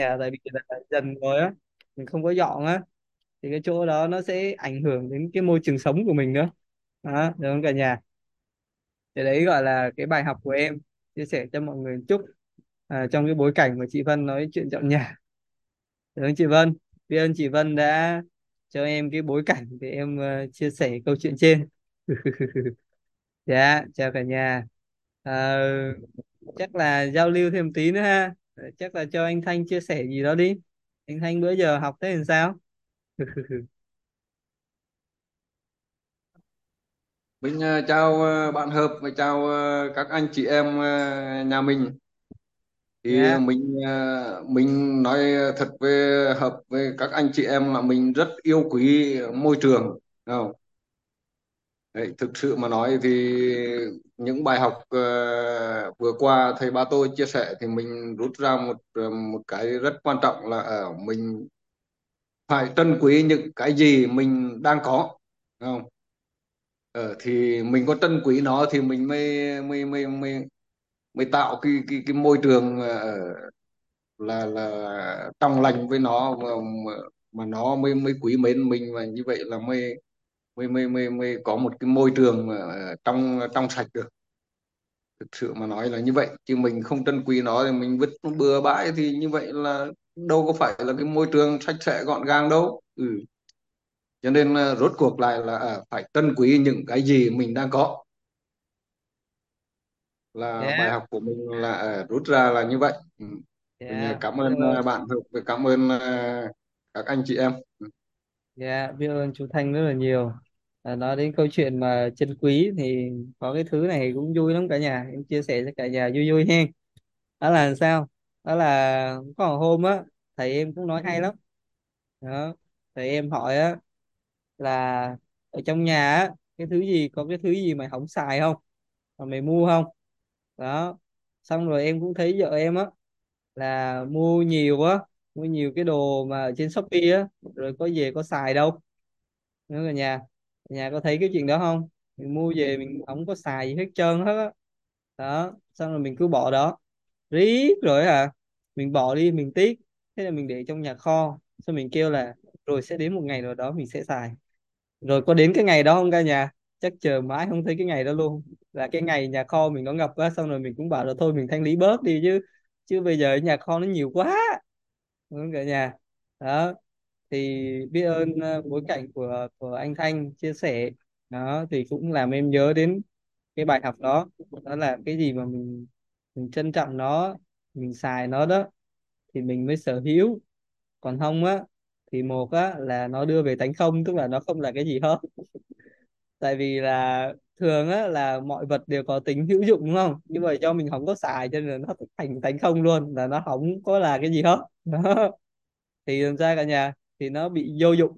nhà tại vì là dần rồi á mình không có dọn á thì cái chỗ đó nó sẽ ảnh hưởng đến cái môi trường sống của mình nữa. Đó được không cả nhà. Thì đấy gọi là cái bài học của em chia sẻ cho mọi người một chút à, trong cái bối cảnh mà chị Vân nói chuyện dọn nhà. Được không chị Vân. Biết ơn chị Vân đã cho em cái bối cảnh để em uh, chia sẻ câu chuyện trên. Dạ chào cả nhà. À, chắc là giao lưu thêm tí nữa ha chắc là cho anh Thanh chia sẻ gì đó đi anh Thanh bữa giờ học thế làm sao Mình ờ, chào ờ, bạn Hợp và chào ờ, các anh chị em ờ, nhà mình. Thì dạ mình ờ, mình nói thật về Hợp với các anh chị em là mình rất yêu quý môi trường. Không? Đấy, thực sự mà nói thì những bài học uh, vừa qua thầy ba tôi chia sẻ thì mình rút ra một ờ, một cái rất quan trọng là ở mình phải trân quý những cái gì mình đang có. Đúng Không? Ờ, thì mình có trân quý nó thì mình mới mới mới mới mới tạo cái cái cái môi trường uh, là là trong lành với nó mà, mà nó mới mới quý mến mình và như vậy là mới mới mới mới mới có một cái môi trường mà ờ, trong trong sạch được. Thực sự mà nói là như vậy chứ mình không trân quý nó thì mình vứt bừa bãi thì như vậy là đâu có phải là cái môi trường sạch sẽ gọn gàng đâu. Ừ. cho nên ờ, rốt cuộc lại là ờ, phải trân quý những cái gì mình đang có. Là bài dạ học của mình là rút ra là như vậy. Ừ. dạ cảm ơn ờ, bạn và cảm ơn các anh chị em. Dạ biết ơn chú Thanh rất là nhiều à, nói đến câu chuyện mà chân quý thì có cái thứ này cũng vui lắm cả nhà. Em chia sẻ cho cả nhà vui vui hen. Đó là sao? Đó là có một hôm á thầy em cũng nói hay lắm. Đó thầy em hỏi á là ở trong nhà á cái thứ gì có cái thứ gì mày không xài không? Mà mày mua không? Đó xong rồi em cũng thấy vợ em á là mua nhiều á mua nhiều cái đồ mà ở trên Shopee á rồi có về có xài đâu. Nữa cả nhà nhà có thấy cái chuyện đó không? Mình mua về mình không có xài gì hết trơn hết á. Đó xong rồi mình cứ bỏ đó. Riết rồi à mình bỏ đi mình tiếc. Thế là mình để trong nhà kho. Xong mình kêu là rồi sẽ đến một ngày nào đó mình sẽ xài. Rồi có đến cái ngày đó không cả nhà? Chắc chờ mãi không thấy cái ngày đó luôn. Là cái ngày nhà kho mình nó ngập quá xong rồi mình cũng bảo là thôi mình thanh lý bớt đi chứ. Chứ bây giờ nhà kho nó nhiều quá. Đúng cả nhà? Đó thì biết ơn ờ, bối cảnh của của anh Thanh chia sẻ. Đó, thì cũng làm em nhớ đến cái bài học đó. Đó là cái gì mà mình mình trân trọng nó, mình xài nó đó, thì mình mới sở hữu. Còn không á, thì một á, là nó đưa về tánh không, tức là nó không là cái gì hết. Tại vì là thường á, là mọi vật đều có tính hữu dụng, đúng không? Nhưng mà do mình không có xài cho nên là nó thành tánh không luôn, là nó không có là cái gì hết. Đó. Thì làm ra cả nhà? Thì nó bị vô dụng.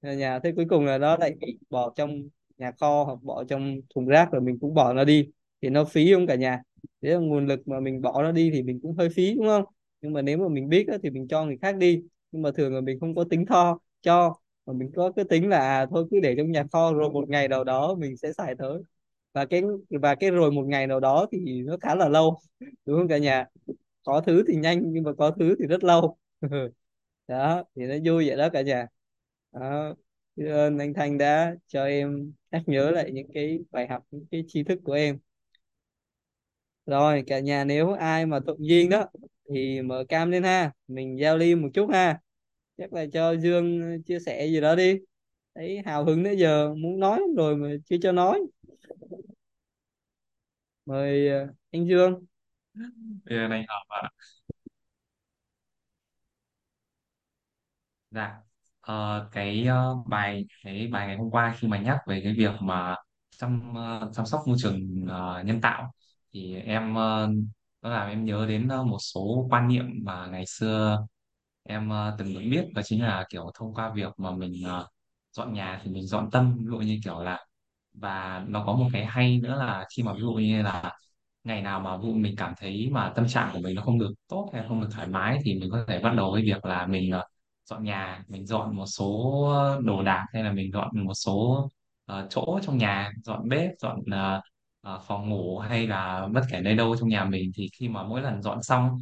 Ở nhà thế cuối cùng là nó lại bị bỏ trong nhà kho hoặc bỏ trong thùng rác rồi mình cũng bỏ nó đi. Thì nó phí không cả nhà? Thế là nguồn lực mà mình bỏ nó đi thì mình cũng hơi phí đúng không? Nhưng mà nếu mà mình biết đó, thì mình cho người khác đi. Nhưng mà thường là mình không có tính tho cho. Mà mình có cái tính là à, thôi cứ để trong nhà kho rồi một ngày nào đó mình sẽ xài tới. Và cái và cái rồi một ngày nào đó thì nó khá là lâu đúng không cả nhà? Có thứ thì nhanh nhưng mà có thứ thì rất lâu. đó, thì nó vui vậy đó cả nhà. Đó biết ơn anh Thanh đã cho em nhắc nhớ lại những cái bài học, những cái tri thức của em. Rồi, cả nhà, nếu ai mà thuận duyên đó, thì mở cam lên ha. Mình giao lưu một chút ha. Chắc là cho Dương chia sẻ gì đó đi. Thấy hào hứng nãy giờ muốn nói rồi mà chưa cho nói. Mời ờ, anh Dương. Yeah này hợp ạ. Dạ. Ờ, cái ờ, bài cái bài ngày hôm qua khi mà nhắc về cái việc mà chăm ờ, chăm sóc môi trường ờ, nhân tạo thì em ờ, nó làm em nhớ đến ờ, một số quan niệm mà ngày xưa em ờ, từng được biết đó chính là kiểu thông qua việc mà mình ờ, dọn nhà thì mình dọn tâm ví dụ như kiểu là và nó có một cái hay nữa là khi mà ví dụ như là ngày nào mà ví dụ mình cảm thấy mà tâm trạng của mình nó không được tốt hay không được thoải mái thì mình có thể bắt đầu với việc là mình ờ, dọn nhà mình dọn một số đồ đạc hay là mình dọn một số ờ, chỗ trong nhà dọn bếp dọn ờ, ờ, phòng ngủ hay là bất kể nơi đâu trong nhà mình. Thì khi mà mỗi lần dọn xong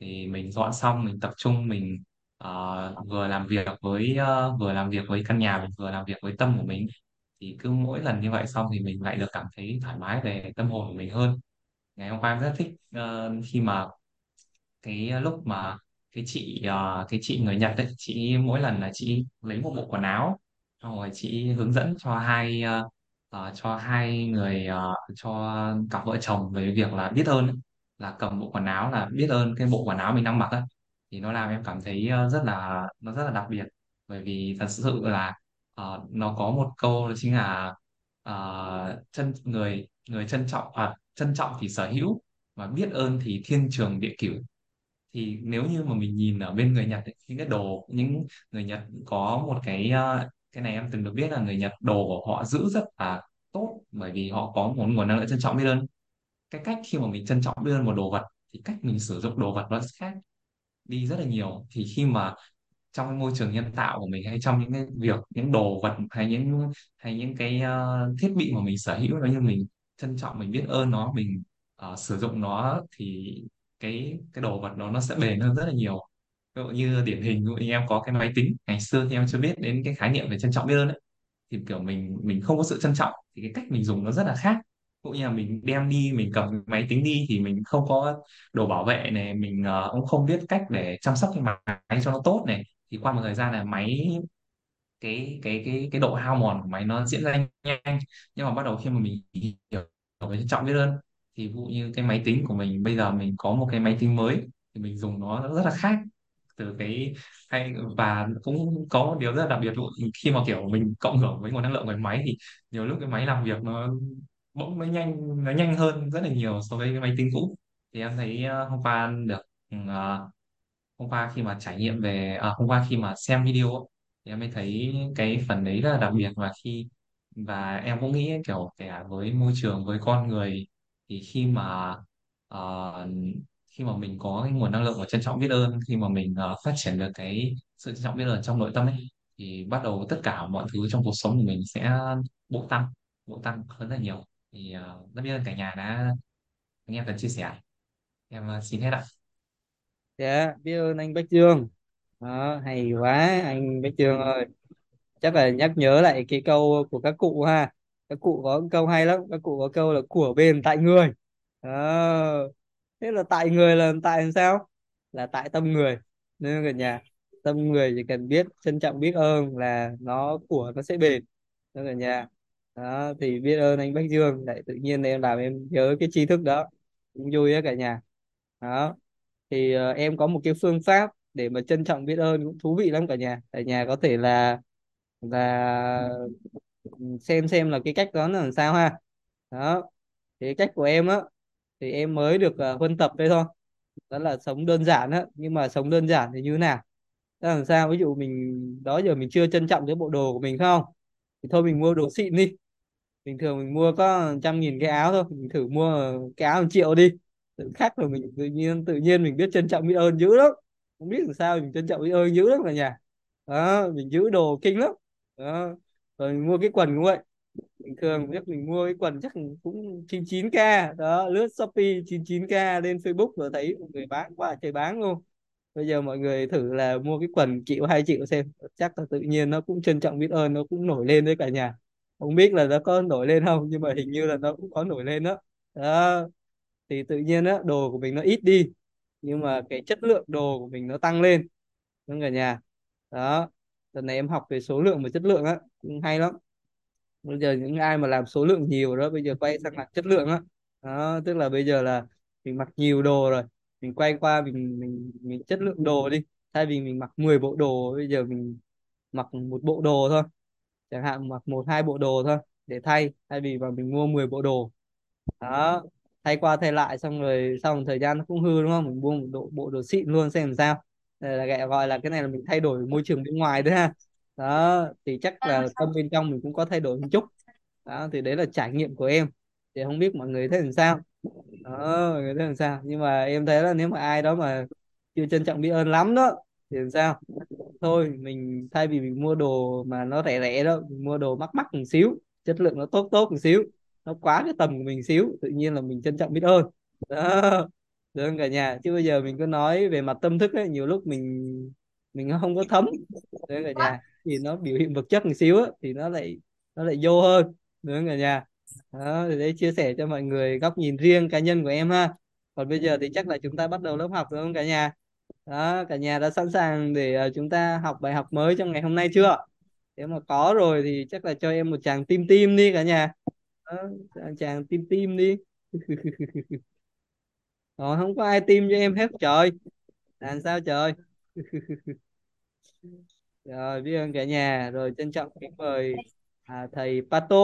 thì mình dọn xong mình tập trung mình ờ, vừa làm việc với ờ, vừa làm việc với căn nhà mình vừa làm việc với tâm của mình thì cứ mỗi lần như vậy xong thì mình lại được cảm thấy thoải mái về tâm hồn của mình hơn. Ngày hôm qua em rất thích ờ, khi mà cái lúc mà cái chị ờ, cái chị người Nhật ấy chị mỗi lần là chị lấy một bộ quần áo xong rồi chị hướng dẫn cho hai ờ, ờ, cho hai người ờ, cho cặp vợ chồng về việc là biết ơn ấy. là cầm bộ quần áo là biết ơn cái bộ quần áo mình đang mặc ấy. thì nó làm em cảm thấy ờ, rất là nó rất là đặc biệt bởi vì thật sự là ờ, nó có một câu đó chính là ờ, chân người người trân trọng à, trân trọng thì sở hữu mà biết ơn thì thiên trường địa cửu thì nếu như mà mình nhìn ở bên người Nhật ấy, những cái đồ những người Nhật có một cái ờ, cái này em từng được biết là người Nhật đồ của họ giữ rất là tốt bởi vì họ có một nguồn năng lượng trân trọng biết ơn. Cái cách khi mà mình trân trọng biết ơn một đồ vật thì cách mình sử dụng đồ vật nó sẽ khác đi rất là nhiều. Thì khi mà trong cái môi trường nhân tạo của mình hay trong những cái việc những đồ vật hay những hay những cái ờ, thiết bị mà mình sở hữu nó như mình trân trọng mình biết ơn nó mình ờ, sử dụng nó thì cái cái đồ vật đó nó sẽ bền hơn rất là nhiều. Ví dụ như điển hình ví dụ như em có cái máy tính ngày xưa thì em chưa biết đến cái khái niệm về trân trọng biết ơn ấy thì kiểu mình mình không có sự trân trọng thì cái cách mình dùng nó rất là khác. Cũng như là mình đem đi mình cầm máy tính đi thì mình không có đồ bảo vệ này mình uh, cũng không biết cách để chăm sóc cái máy cho nó tốt này. Thì qua một thời gian là máy cái cái cái cái độ hao mòn của máy nó diễn ra nhanh. Nhưng mà bắt đầu khi mà mình hiểu về trân trọng biết ơn thì ví dụ như cái máy tính của mình bây giờ mình có một cái máy tính mới thì mình dùng nó rất là khác. Từ cái hay và cũng có một điều rất là đặc biệt luôn. Khi mà kiểu mình cộng hưởng với nguồn năng lượng của máy thì nhiều lúc cái máy làm việc nó bỗng nó nhanh nó nhanh hơn rất là nhiều so với cái máy tính cũ. Thì em thấy ờ, hôm qua được uh, hôm qua khi mà trải nghiệm về à, hôm qua khi mà xem video ấy, thì em mới thấy cái phần đấy rất là đặc biệt. Và khi và em cũng nghĩ kiểu kể với môi trường với con người thì khi mà ờ, khi mà mình có cái nguồn năng lượng và trân trọng biết ơn khi mà mình ờ, phát triển được cái sự trân trọng biết ơn trong nội tâm ấy thì bắt đầu tất cả mọi thứ trong cuộc sống của mình sẽ bỗng tăng bỗng tăng hơn rất nhiều. Thì uh, rất biết ơn cả nhà đã anh em cần chia sẻ. Em ờ, xin hết ạ. Dạ biết ơn anh Bách Dương. Đó hay quá anh Bách Dương ơi. Chắc là nhắc nhớ lại cái câu của các cụ ha các cụ có câu hay lắm các cụ có câu là của bền tại người à, thế là tại người là tại làm sao? Là tại tâm người. Nên cả nhà tâm người chỉ cần biết trân trọng biết ơn là nó của nó sẽ bền. Nên cả nhà. Đó thì biết ơn anh Bách Dương lại tự nhiên em làm em nhớ cái tri thức đó. Cũng vui á cả nhà. Đó. Thì uh, em có một cái phương pháp để mà trân trọng biết ơn cũng thú vị lắm cả nhà. Cả nhà có thể là là xem xem là cái cách đó là làm sao ha. Đó thì cái cách của em á thì em mới được uh, huân tập đây thôi. Đó là sống đơn giản á nhưng mà sống đơn giản thì như thế nào? Đó là làm sao? Ví dụ mình đó giờ mình chưa trân trọng cái bộ đồ của mình không? Thì thôi mình mua đồ xịn đi. Bình thường mình mua có trăm nghìn cái áo thôi mình thử mua cái áo một triệu đi. Tự khắc rồi mình tự nhiên tự nhiên mình biết trân trọng biết ơn dữ lắm. Không biết làm sao mình trân trọng biết ơn dữ lắm cả nhà. Đó mình giữ đồ kinh lắm. Đó rồi mình mua cái quần cũng vậy. Bình thường biết mình mua cái quần chắc cũng 99k đó lướt Shopee 99k lên Facebook rồi thấy người bán quá trời bán luôn. Bây giờ mọi người thử là mua cái quần triệu hai triệu xem. Chắc là tự nhiên nó cũng trân trọng biết ơn nó cũng nổi lên với cả nhà. Không biết là nó có nổi lên không nhưng mà hình như là nó cũng có nổi lên đó. Đó. Thì tự nhiên á đồ của mình nó ít đi nhưng mà cái chất lượng đồ của mình nó tăng lên. Đúng cả nhà. Đó lần này em học về số lượng và chất lượng á, cũng hay lắm. Bây giờ những ai mà làm số lượng nhiều đó, bây giờ quay sang làm chất lượng á. Đó, tức là bây giờ là mình mặc nhiều đồ rồi, mình quay qua mình mình mình chất lượng đồ đi. Thay vì mình mặc 10 bộ đồ, bây giờ mình mặc một bộ đồ thôi. Chẳng hạn mặc một, hai bộ đồ thôi, để thay. Thay vì mà mình mua 10 bộ đồ. Đó, thay qua thay lại xong rồi sau một thời gian nó cũng hư, đúng không? Mình mua một bộ bộ đồ xịn luôn, xem làm sao là gọi gọi là cái này là mình thay đổi môi trường bên ngoài đấy ha. Đó, thì chắc là tâm bên trong mình cũng có thay đổi một chút. Đó, thì đấy là trải nghiệm của em. Thì không biết mọi người thấy làm sao. Đó, mọi người thấy làm sao. Nhưng mà em thấy là nếu mà ai đó mà chưa trân trọng biết ơn lắm đó, thì làm sao? Thôi, mình thay vì mình mua đồ mà nó rẻ rẻ đó, mình mua đồ mắc mắc một xíu, chất lượng nó tốt tốt một xíu, nó quá cái tầm của mình xíu, tự nhiên là mình trân trọng biết ơn. Đó được không cả nhà? Chứ bây giờ mình cứ nói về mặt tâm thức ấy nhiều lúc mình mình không có thấm. Được không cả nhà? Thì nó biểu hiện vật chất một xíu á, thì nó lại nó lại vô hơn. Được không cả nhà? Đó thì đấy chia sẻ cho mọi người góc nhìn riêng cá nhân của em ha. Còn bây giờ thì chắc là chúng ta bắt đầu lớp học được không cả nhà? Đó cả nhà đã sẵn sàng để ờ, chúng ta học bài học mới trong ngày hôm nay chưa? Nếu mà có rồi thì chắc là cho em một chàng tim tim đi cả nhà. Đó, chàng tim tim đi. rồi không có ai tim cho em hết trời. Làm sao trời? Rồi biết ơn cả nhà. Rồi trân trọng kính mời à, thầy Pato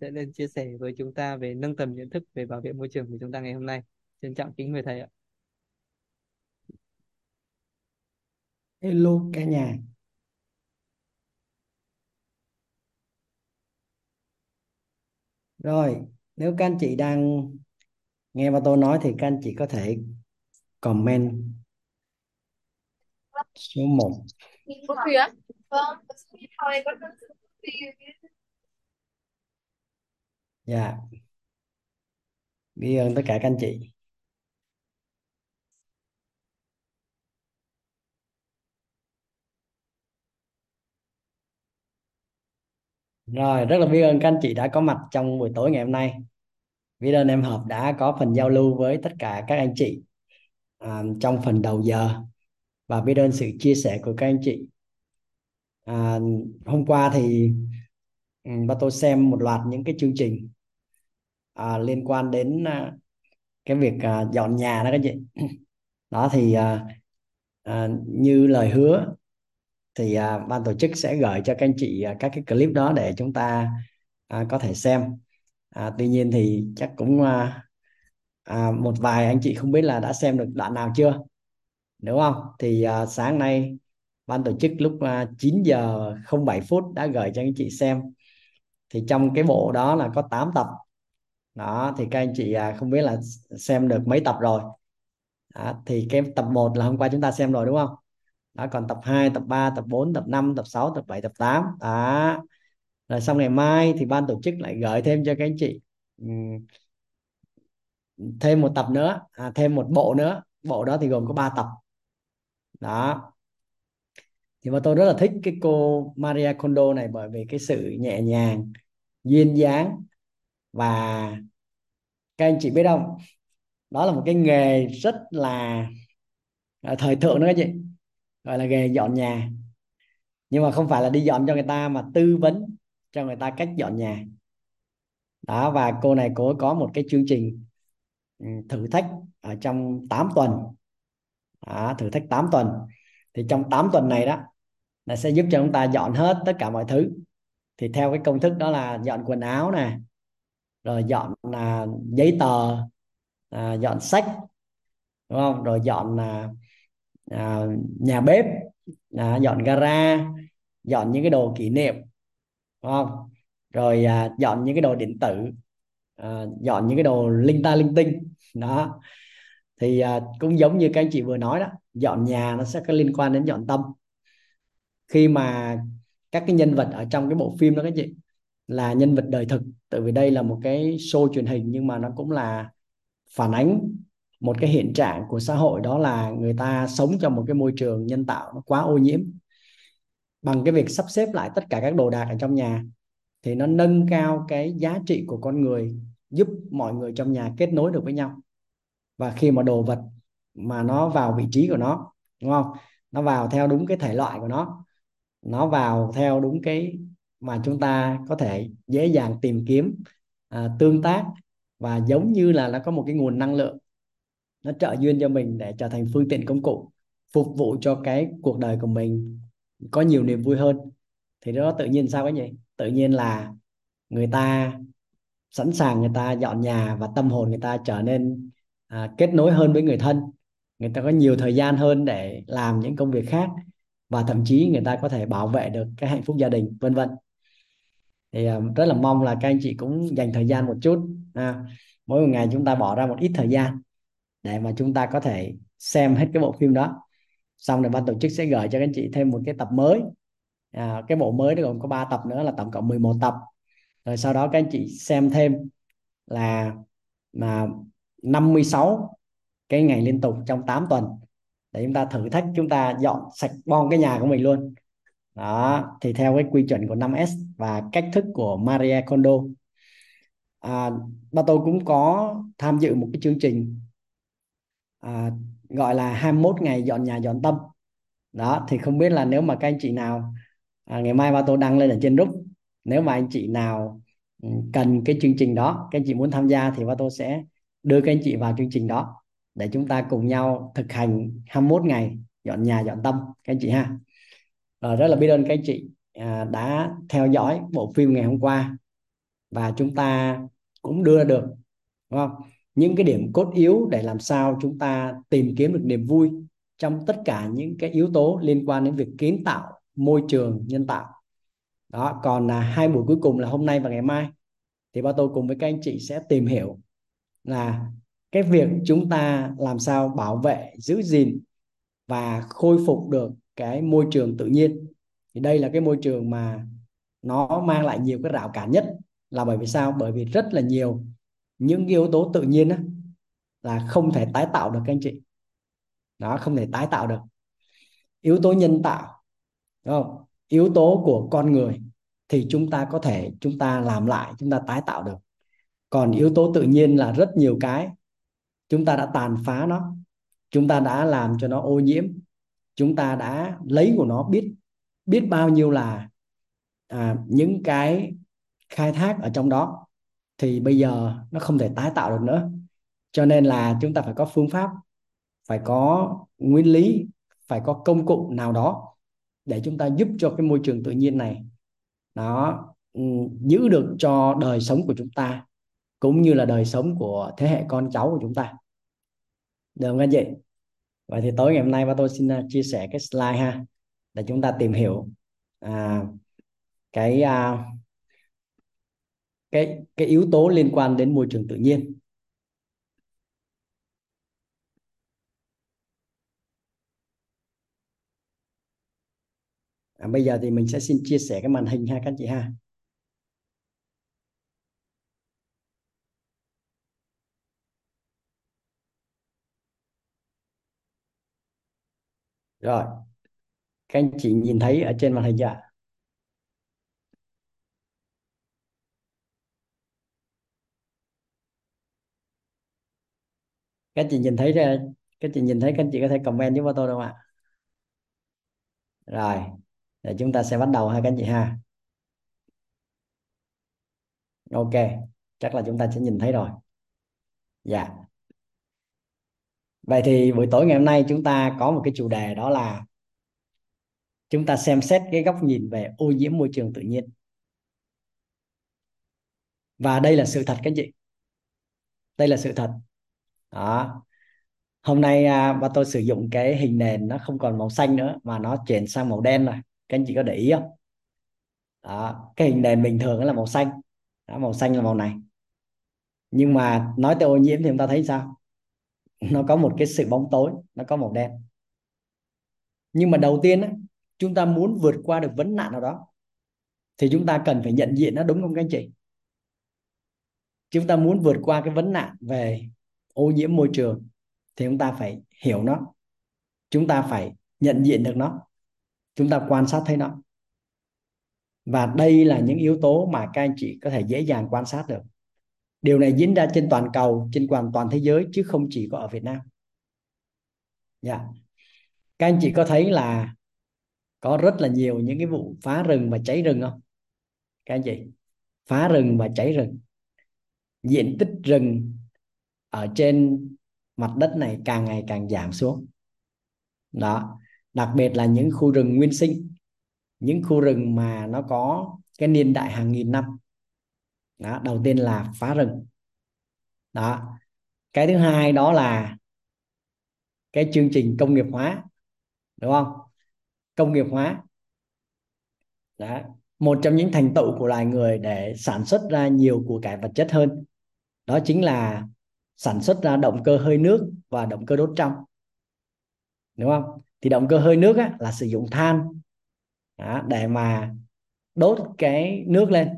sẽ lên chia sẻ với chúng ta về nâng tầm nhận thức về bảo vệ môi trường của chúng ta ngày hôm nay. Trân trọng kính mời thầy ạ. Hello cả nhà. Rồi, nếu các anh chị đang nghe ba tôi nói thì các anh chị có thể comment số 1. Có kìa. Vâng, Dạ. Biết ơn tất cả các anh chị. Rồi, rất là biết ơn các anh chị đã có mặt trong buổi tối ngày hôm nay. Biết ơn em Hợp đã có phần giao lưu với tất cả các anh chị à, trong phần đầu giờ và biết ơn sự chia sẻ của các anh chị. À, hôm qua thì ừ, và tôi xem một loạt những cái chương trình à, liên quan đến à, cái việc à, dọn nhà đó các chị. Đó thì à, à, như lời hứa thì à, ban tổ chức sẽ gửi cho các anh chị à, các cái clip đó để chúng ta à, có thể xem à, tuy nhiên thì chắc cũng à, à, một vài anh chị không biết là đã xem được đoạn nào chưa? Đúng không? Thì à, sáng nay ban tổ chức lúc à, 9 giờ 07 phút đã gửi cho anh chị xem. Thì trong cái bộ đó là có 8 tập. Đó thì các anh chị à, không biết là xem được mấy tập rồi. Đó, thì cái tập 1 là hôm qua chúng ta xem rồi đúng không? Đó còn tập 2 tập 3 tập 4 tập 5 tập 6 tập 7 tập 8 đó rồi xong ngày mai thì ban tổ chức lại gửi thêm cho các anh chị ừ, thêm một tập nữa à, thêm một bộ nữa. Bộ đó thì gồm có 3 tập. Đó. Thì mà tôi rất là thích cái cô Maria Kondo này bởi vì cái sự nhẹ nhàng duyên dáng và các anh chị biết không? Đó là một cái nghề rất là à, thời thượng đó các chị gọi là nghề dọn nhà. Nhưng mà không phải là đi dọn cho người ta mà tư vấn cho người ta cách dọn nhà. Đó và cô này cô có một cái chương trình ừ, thử thách ở trong 8 tuần. Đó, thử thách 8 tuần. Thì trong 8 tuần này đó là sẽ giúp cho chúng ta dọn hết tất cả mọi thứ. Thì theo cái công thức đó là dọn quần áo nè rồi dọn là giấy tờ à, dọn sách đúng không? Rồi dọn là à, nhà bếp à, dọn gara dọn những cái đồ kỷ niệm đúng không? Rồi à, dọn những cái đồ điện tử à, dọn những cái đồ linh ta linh tinh. Đó. Thì à, cũng giống như các anh chị vừa nói đó dọn nhà nó sẽ có liên quan đến dọn tâm. Khi mà các cái nhân vật ở trong cái bộ phim đó các chị là nhân vật đời thực tại vì đây là một cái show truyền hình nhưng mà nó cũng là phản ánh một cái hiện trạng của xã hội đó là người ta sống trong một cái môi trường nhân tạo nó quá ô nhiễm bằng cái việc sắp xếp lại tất cả các đồ đạc ở trong nhà thì nó nâng cao cái giá trị của con người giúp mọi người trong nhà kết nối được với nhau. Và khi mà đồ vật mà nó vào vị trí của nó đúng không? Nó vào theo đúng cái thể loại của nó nó vào theo đúng cái mà chúng ta có thể dễ dàng tìm kiếm à, tương tác và giống như là nó có một cái nguồn năng lượng. Nó trợ duyên cho mình để trở thành phương tiện công cụ phục vụ cho cái cuộc đời của mình có nhiều niềm vui hơn. Thì đó tự nhiên sao cái gì tự nhiên là người ta sẵn sàng người ta dọn nhà và tâm hồn người ta trở nên à, kết nối hơn với người thân. Người ta có nhiều thời gian hơn để làm những công việc khác và thậm chí người ta có thể bảo vệ được cái hạnh phúc gia đình vân vân. Thì à, rất là mong là các anh chị cũng dành thời gian một chút à, mỗi một ngày chúng ta bỏ ra một ít thời gian để mà chúng ta có thể xem hết cái bộ phim đó xong rồi ban tổ chức sẽ gửi cho các anh chị thêm một cái tập mới. À, cái bộ mới nó gồm có 3 tập nữa là tổng cộng 11 tập. Rồi sau đó các anh chị xem thêm là là 56 cái ngày liên tục trong 8 tuần để chúng ta thử thách chúng ta dọn sạch bon cái nhà của mình luôn. Đó thì theo cái quy chuẩn của 5S và cách thức của Maria Kondo. À, ba tôi cũng có tham dự một cái chương trình à, gọi là 21 ngày dọn nhà dọn tâm. Đó thì không biết là nếu mà các anh chị nào à, ngày mai ba tôi đăng lên ở trên group nếu mà anh chị nào ừ, cần cái chương trình đó các anh chị muốn tham gia thì ba tôi sẽ đưa các anh chị vào chương trình đó để chúng ta cùng nhau thực hành 21 ngày dọn nhà dọn tâm các anh chị ha. Rồi rất là biết ơn các anh chị à, đã theo dõi bộ phim ngày hôm qua và chúng ta cũng đưa được đúng không? Những cái điểm cốt yếu để làm sao chúng ta tìm kiếm được niềm vui trong tất cả những cái yếu tố liên quan đến việc kiến tạo môi trường nhân tạo. Đó, còn là hai buổi cuối cùng là hôm nay và ngày mai, thì ba tôi cùng với các anh chị sẽ tìm hiểu là cái việc chúng ta làm sao bảo vệ, giữ gìn và khôi phục được cái môi trường tự nhiên. Thì đây là cái môi trường mà nó mang lại nhiều cái rào cản nhất. Là bởi vì sao? Bởi vì rất là nhiều những yếu tố tự nhiên đó, là không thể tái tạo được các anh chị. Đó không thể tái tạo được. Yếu tố nhân tạo đúng không? Yếu tố của con người thì chúng ta có thể chúng ta làm lại chúng ta tái tạo được. Còn yếu tố tự nhiên là rất nhiều cái chúng ta đã tàn phá nó chúng ta đã làm cho nó ô nhiễm chúng ta đã lấy của nó biết biết bao nhiêu là à, những cái khai thác ở trong đó thì bây giờ nó không thể tái tạo được nữa. Cho nên là chúng ta phải có phương pháp phải có nguyên lý phải có công cụ nào đó để chúng ta giúp cho cái môi trường tự nhiên này nó ừ, giữ được cho đời sống của chúng ta cũng như là đời sống của thế hệ con cháu của chúng ta. Được không anh chị? Vậy thì tối ngày hôm nay ba tôi xin à, chia sẻ cái slide ha để chúng ta tìm hiểu à, cái à, cái cái yếu tố liên quan đến môi trường tự nhiên. À, bây giờ thì mình sẽ xin chia sẻ cái màn hình ha các chị ha. Rồi các anh chị nhìn thấy ở trên màn hình chưa các chị nhìn thấy các chị nhìn thấy, các chị có thể comment giúp tôi được không ạ. Rồi, để chúng ta sẽ bắt đầu ha các chị ha. Ok, chắc là chúng ta sẽ nhìn thấy rồi. Dạ. Vậy thì buổi tối ngày hôm nay chúng ta có một cái chủ đề đó là chúng ta xem xét cái góc nhìn về ô nhiễm môi trường tự nhiên. Và đây là sự thật các chị. Đây là sự thật đó. Hôm nay à, ba tôi sử dụng cái hình nền nó không còn màu xanh nữa mà nó chuyển sang màu đen rồi. Các anh chị có để ý không? Đó cái hình nền bình thường là màu xanh. Đó, màu xanh là màu này. Nhưng mà nói tới ô nhiễm thì chúng ta thấy sao? Nó có một cái sự bóng tối nó có màu đen. Nhưng mà đầu tiên á, chúng ta muốn vượt qua được vấn nạn nào đó thì chúng ta cần phải nhận diện nó đúng không các anh chị? Chúng ta muốn vượt qua cái vấn nạn về ô nhiễm môi trường thì chúng ta phải hiểu nó. Chúng ta phải nhận diện được nó. Chúng ta quan sát thấy nó. Và đây là những yếu tố mà các anh chị có thể dễ dàng quan sát được. Điều này diễn ra trên toàn cầu, trên toàn toàn thế giới, chứ không chỉ có ở Việt Nam. Dạ. Yeah. các anh chị có thấy là có rất là nhiều những cái vụ phá rừng và cháy rừng không? Các anh chị? Phá rừng và cháy rừng. Diện tích rừng ở trên mặt đất này càng ngày càng giảm xuống. Đó, đặc biệt là những khu rừng nguyên sinh, những khu rừng mà nó có cái niên đại hàng nghìn năm. Đó, đầu tiên là phá rừng. Đó, cái thứ hai đó là cái chương trình công nghiệp hóa, đúng không? Công nghiệp hóa. Đó, một trong những thành tựu của loài người để sản xuất ra nhiều của cải vật chất hơn, đó chính là sản xuất ra động cơ hơi nước và động cơ đốt trong. Đúng không? Thì động cơ hơi nước á, là sử dụng than đó, để mà đốt cái nước lên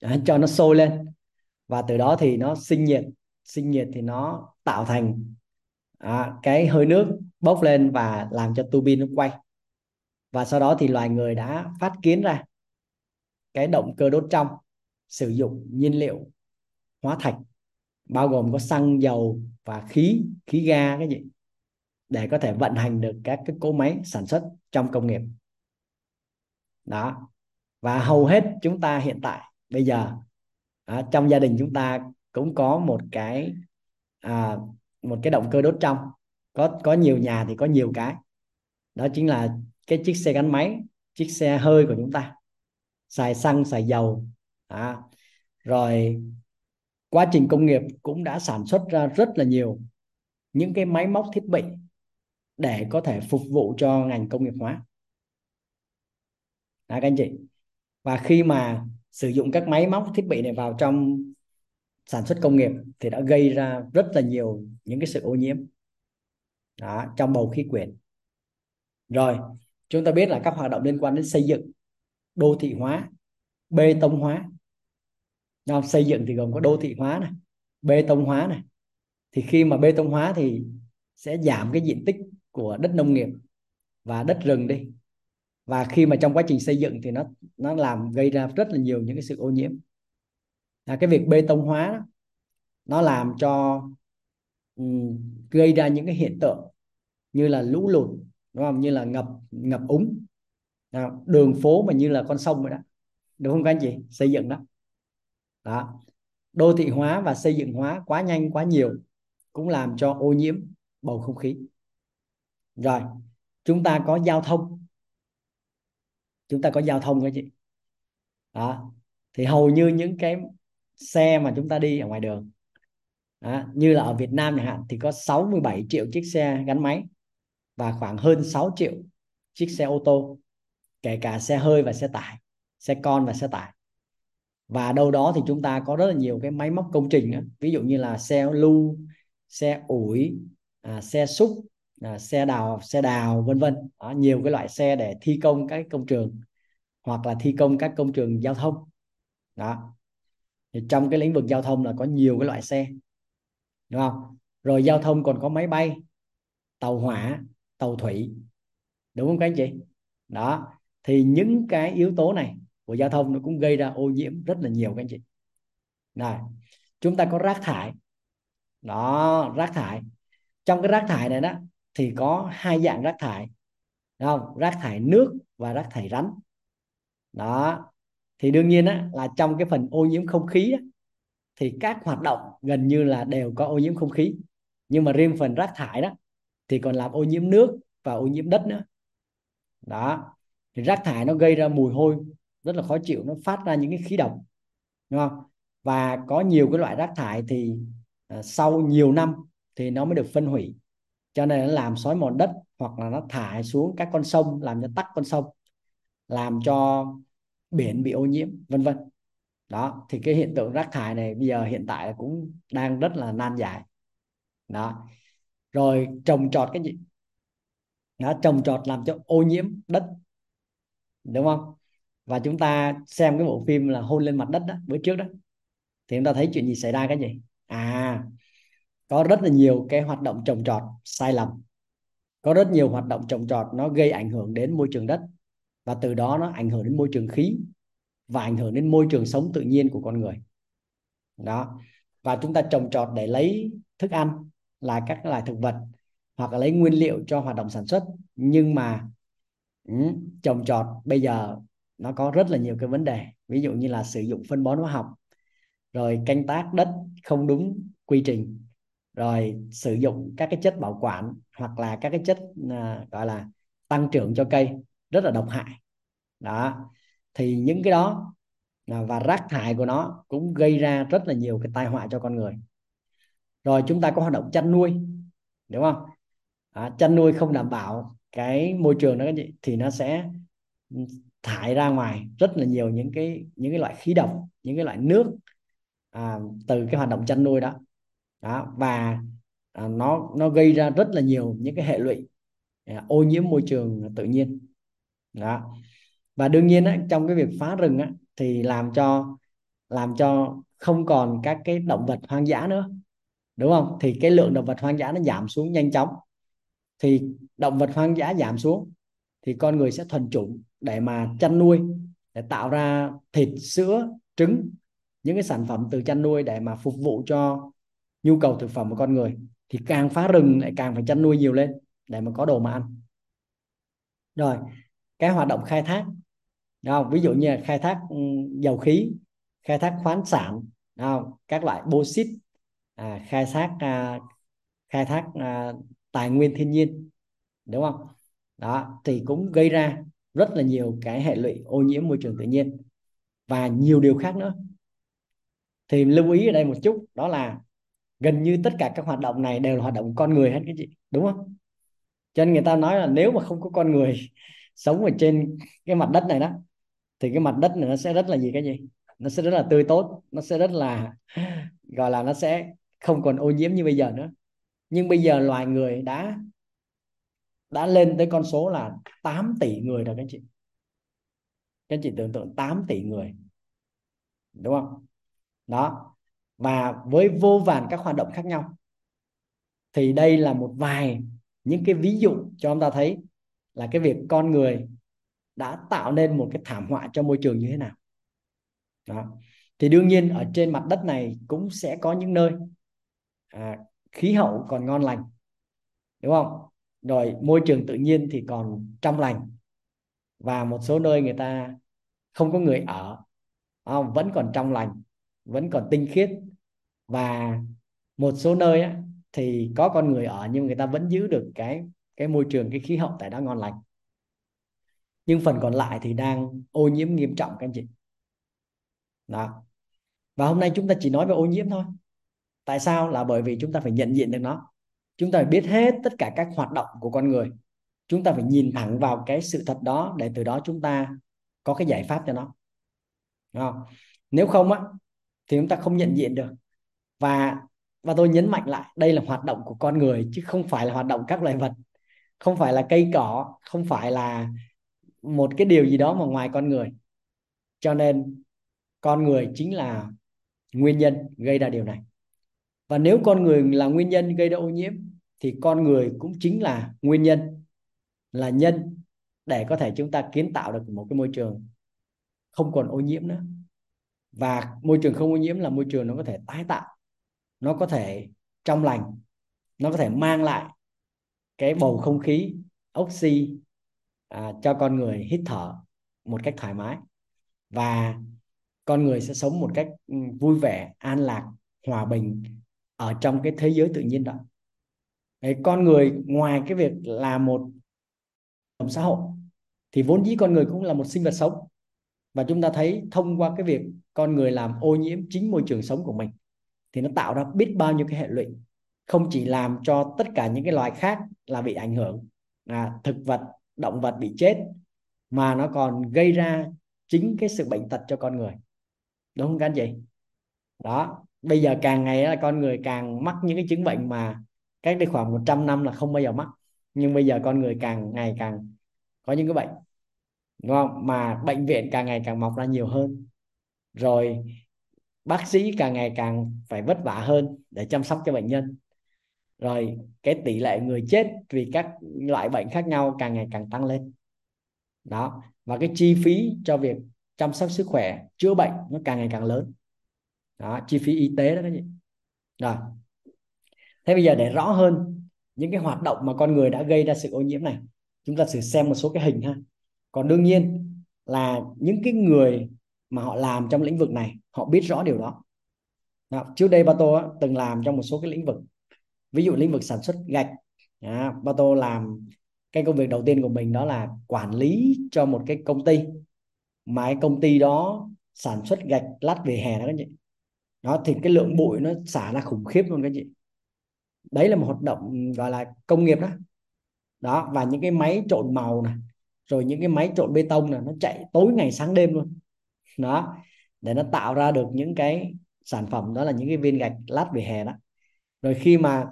đó, cho nó sôi lên. Và từ đó thì nó sinh nhiệt sinh nhiệt thì nó tạo thành à, cái hơi nước bốc lên và làm cho tu bin nó quay. Và sau đó thì loài người đã phát kiến ra cái động cơ đốt trong sử dụng nhiên liệu hóa thạch bao gồm có xăng dầu và khí khí ga cái gì để có thể vận hành được các cái cỗ máy sản xuất trong công nghiệp. Đó. Và hầu hết chúng ta hiện tại bây giờ đó, trong gia đình chúng ta cũng có một cái à, một cái động cơ đốt trong. Có có nhiều nhà thì có nhiều cái. Đó chính là cái chiếc xe gắn máy chiếc xe hơi của chúng ta. Xài xăng xài dầu à, rồi quá trình công nghiệp cũng đã sản xuất ra rất là nhiều những cái máy móc thiết bị để có thể phục vụ cho ngành công nghiệp hóa. À, các anh chị? Và khi mà sử dụng các máy móc thiết bị này vào trong sản xuất công nghiệp thì đã gây ra rất là nhiều những cái sự ô nhiễm. Đó, trong bầu khí quyển. Rồi chúng ta biết là các hoạt động liên quan đến xây dựng đô thị hóa bê tông hóa nào, xây dựng thì gồm có đô thị hóa này bê tông hóa này. Thì khi mà bê tông hóa thì sẽ giảm cái diện tích của đất nông nghiệp và đất rừng đi. Và khi mà trong quá trình xây dựng thì nó nó làm gây ra rất là nhiều những cái sự ô nhiễm. Là cái việc bê tông hóa đó, nó làm cho um, gây ra những cái hiện tượng như là lũ lụt đúng không? Như là ngập ngập úng. Đường phố mà như là con sông vậy đó. Đúng không các anh chị? Xây dựng đó đó. Đô thị hóa và xây dựng hóa quá nhanh quá nhiều cũng làm cho ô nhiễm bầu không khí. Rồi chúng ta có giao thông. Chúng ta có giao thông các chị. Đó. Thì hầu như những cái xe mà chúng ta đi ở ngoài đường đó, như là ở Việt Nam chẳng hạn thì có 67 triệu chiếc xe gắn máy và khoảng hơn 6 triệu chiếc xe ô tô kể cả xe hơi và xe tải xe con và xe tải và đâu đó thì chúng ta có rất là nhiều cái máy móc công trình đó. ví dụ như là xe lưu xe ủi à, xe xúc à, xe đào xe đào vân vân. Nhiều cái loại xe để thi công các công trường hoặc là thi công các công trường giao thông. Đó. Thì trong cái lĩnh vực giao thông là có nhiều cái loại xe đúng không? Rồi giao thông còn có máy bay tàu hỏa tàu thủy đúng không các anh chị? Đó. Thì những cái yếu tố này của giao thông nó cũng gây ra ô nhiễm rất là nhiều các anh chị. Này, chúng ta có rác thải. Đó rác thải. Trong cái rác thải này đó thì có hai dạng rác thải. Đúng không? Rác thải nước và rác thải rắn. Đó. Thì đương nhiên á, là trong cái phần ô nhiễm không khí á, thì các hoạt động gần như là đều có ô nhiễm không khí. Nhưng mà riêng phần rác thải đó thì còn làm ô nhiễm nước và ô nhiễm đất nữa. Đó. Thì rác thải nó gây ra mùi hôi rất là khó chịu nó phát ra những cái khí độc đúng không? Và có nhiều cái loại rác thải thì uh, sau nhiều năm thì nó mới được phân hủy. Cho nên nó làm xói mòn đất hoặc là nó thải xuống các con sông làm cho tắc con sông làm cho biển bị ô nhiễm vân vân. Đó thì cái hiện tượng rác thải này bây giờ hiện tại cũng đang rất là nan giải. Đó. Rồi trồng trọt cái gì? Nó trồng trọt làm cho ô nhiễm đất đúng không? Và chúng ta xem cái bộ phim là hôn lên mặt đất đó bữa trước đó. Thì chúng ta thấy chuyện gì xảy ra cái gì? À có rất là nhiều cái hoạt động trồng trọt sai lầm. Có rất nhiều hoạt động trồng trọt nó gây ảnh hưởng đến môi trường đất. Và từ đó nó ảnh hưởng đến môi trường khí và ảnh hưởng đến môi trường sống tự nhiên của con người. Đó. Và chúng ta trồng trọt để lấy thức ăn là các loài thực vật hoặc là lấy nguyên liệu cho hoạt động sản xuất. Nhưng mà ừ, trồng trọt bây giờ nó có rất là nhiều cái vấn đề. Ví dụ như là sử dụng phân bón hóa học rồi canh tác đất không đúng quy trình rồi sử dụng các cái chất bảo quản hoặc là các cái chất à, gọi là tăng trưởng cho cây rất là độc hại. Đó. Thì những cái đó à, và rác thải của nó cũng gây ra rất là nhiều cái tai họa cho con người. Rồi chúng ta có hoạt động chăn nuôi đúng không? À, chăn nuôi không đảm bảo cái môi trường đó thì nó sẽ thải ra ngoài rất là nhiều những cái những cái loại khí độc những cái loại nước à, từ cái hoạt động chăn nuôi đó. Đó và à, nó nó gây ra rất là nhiều những cái hệ lụy à, ô nhiễm môi trường tự nhiên. Đó. Và đương nhiên á, trong cái việc phá rừng á, thì làm cho làm cho không còn các cái động vật hoang dã nữa đúng không? Thì cái lượng động vật hoang dã nó giảm xuống nhanh chóng. Thì động vật hoang dã giảm xuống thì con người sẽ thuần chủng để mà chăn nuôi để tạo ra thịt sữa trứng những cái sản phẩm từ chăn nuôi để mà phục vụ cho nhu cầu thực phẩm của con người thì càng phá rừng lại càng phải chăn nuôi nhiều lên để mà có đồ mà ăn rồi cái hoạt động khai thác không? ví dụ như là khai thác ừ, dầu khí khai thác khoáng sản không? các loại bauxit à, khai thác à, khai thác à, tài nguyên thiên nhiên đúng không đó thì cũng gây ra rất là nhiều cái hệ lụy ô nhiễm môi trường tự nhiên và nhiều điều khác nữa. Thì lưu ý ở đây một chút, đó là gần như tất cả các hoạt động này đều là hoạt động con người hết cái chị, đúng không? Cho nên người ta nói là nếu mà không có con người sống ở trên cái mặt đất này đó, thì cái mặt đất này nó sẽ rất là gì cái gì? Nó sẽ rất là tươi tốt, nó sẽ rất là gọi là nó sẽ không còn ô nhiễm như bây giờ nữa. Nhưng bây giờ loài người đã đã lên tới con số là 8 tỷ người rồi các chị. Các chị tưởng tượng 8 tỷ người đúng không? Đó. Và với vô vàn các hoạt động khác nhau thì đây là một vài những cái ví dụ cho chúng ta thấy là cái việc con người đã tạo nên một cái thảm họa cho môi trường như thế nào. Đó. thì đương nhiên ở trên mặt đất này cũng sẽ có những nơi à, khí hậu còn ngon lành đúng không? Rồi môi trường tự nhiên thì còn trong lành. Và một số nơi người ta không có người ở không? vẫn còn trong lành vẫn còn tinh khiết. Và một số nơi á, thì có con người ở nhưng người ta vẫn giữ được cái cái môi trường cái khí hậu tại đó ngon lành. Nhưng phần còn lại thì đang ô nhiễm nghiêm trọng các anh chị. Đó. Và hôm nay chúng ta chỉ nói về ô nhiễm thôi. Tại sao? Là bởi vì chúng ta phải nhận diện được nó chúng ta phải biết hết tất cả các hoạt động của con người. Chúng ta phải nhìn thẳng vào cái sự thật đó để từ đó chúng ta có cái giải pháp cho nó. Đúng không? nếu không á, thì chúng ta không nhận diện được. Và và tôi nhấn mạnh lại, đây là hoạt động của con người chứ không phải là hoạt động các loài vật. Không phải là cây cỏ, không phải là một cái điều gì đó mà ngoài con người. Cho nên, con người chính là nguyên nhân gây ra điều này. Và nếu con người là nguyên nhân gây ra ô nhiễm thì con người cũng chính là nguyên nhân là nhân để có thể chúng ta kiến tạo được một cái môi trường không còn ô nhiễm nữa. Và môi trường không ô nhiễm là môi trường nó có thể tái tạo nó có thể trong lành nó có thể mang lại cái bầu không khí oxy à, cho con người hít thở một cách thoải mái. Và con người sẽ sống một cách ừ, vui vẻ an lạc hòa bình ở trong cái thế giới tự nhiên đó. Đấy, con người ngoài cái việc là một xã hội thì vốn dĩ con người cũng là một sinh vật sống. Và chúng ta thấy thông qua cái việc con người làm ô nhiễm chính môi trường sống của mình thì nó tạo ra biết bao nhiêu cái hệ lụy không chỉ làm cho tất cả những cái loài khác là bị ảnh hưởng à, thực vật động vật bị chết mà nó còn gây ra chính cái sự bệnh tật cho con người. Đúng không các anh chị? Đó bây giờ càng ngày là con người càng mắc những cái chứng bệnh mà cách đây khoảng 100 năm là không bao giờ mắc. Nhưng bây giờ con người càng ngày càng có những cái bệnh, đúng không? Mà bệnh viện càng ngày càng mọc ra nhiều hơn. Rồi bác sĩ càng ngày càng phải vất vả hơn để chăm sóc cho bệnh nhân. Rồi cái tỷ lệ người chết vì các loại bệnh khác nhau càng ngày càng tăng lên. Đó. Và cái chi phí cho việc chăm sóc sức khỏe chữa bệnh nó càng ngày càng lớn. Đó, chi phí y tế đó các chị. Rồi thế bây giờ để rõ hơn những cái hoạt động mà con người đã gây ra sự ô nhiễm này chúng ta thử xem một số cái hình ha. Còn đương nhiên là những cái người mà họ làm trong lĩnh vực này họ biết rõ điều đó, đó. trước đây Bato từng làm trong một số cái lĩnh vực. Ví dụ lĩnh vực sản xuất gạch. À, Bato làm cái công việc đầu tiên của mình đó là quản lý cho một cái công ty mà cái công ty đó sản xuất gạch lát về hè đó các chị. Đó thì cái lượng bụi nó xả ra khủng khiếp luôn các chị đấy là một hoạt động gọi là công nghiệp đó. Đó, và những cái máy trộn màu này rồi những cái máy trộn bê tông này nó chạy tối ngày sáng đêm luôn. Đó, để nó tạo ra được những cái sản phẩm, đó là những cái viên gạch lát vỉa hè đó. Rồi khi mà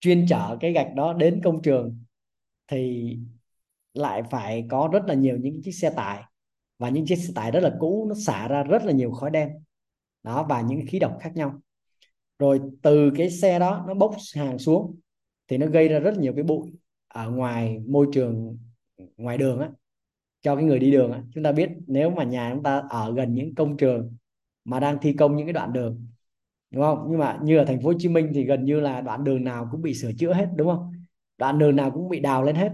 chuyên chở cái gạch đó đến công trường thì lại phải có rất là nhiều những chiếc xe tải. Và những chiếc xe tải rất là cũ, nó xả ra rất là nhiều khói đen. Đó, và những khí độc khác nhau rồi từ cái xe đó nó bốc hàng xuống thì nó gây ra rất nhiều cái bụi ở ngoài môi trường, ngoài đường á, cho cái người đi đường á. Chúng ta biết nếu mà nhà chúng ta ở gần những công trường mà đang thi công những cái đoạn đường, đúng không? Nhưng mà như ở thành phố Hồ Chí Minh thì gần như là đoạn đường nào cũng bị sửa chữa hết, đúng không? Đoạn đường nào cũng bị đào lên hết.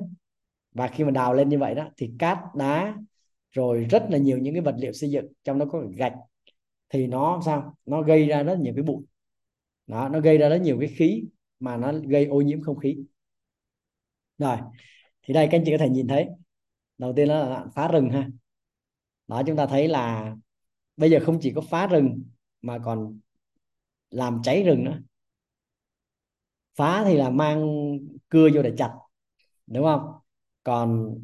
Và khi mà đào lên như vậy đó thì cát, đá, rồi rất là nhiều những cái vật liệu xây dựng trong đó có gạch, thì nó sao? Nó gây ra rất nhiều cái bụi đó nó gây ra rất nhiều cái khí mà nó gây ô nhiễm không khí. Rồi thì đây các anh chị có thể nhìn thấy. Đầu tiên đó là phá rừng ha. Đó chúng ta thấy là bây giờ không chỉ có phá rừng mà còn làm cháy rừng nữa. Phá thì là mang cưa vô để chặt đúng không? Còn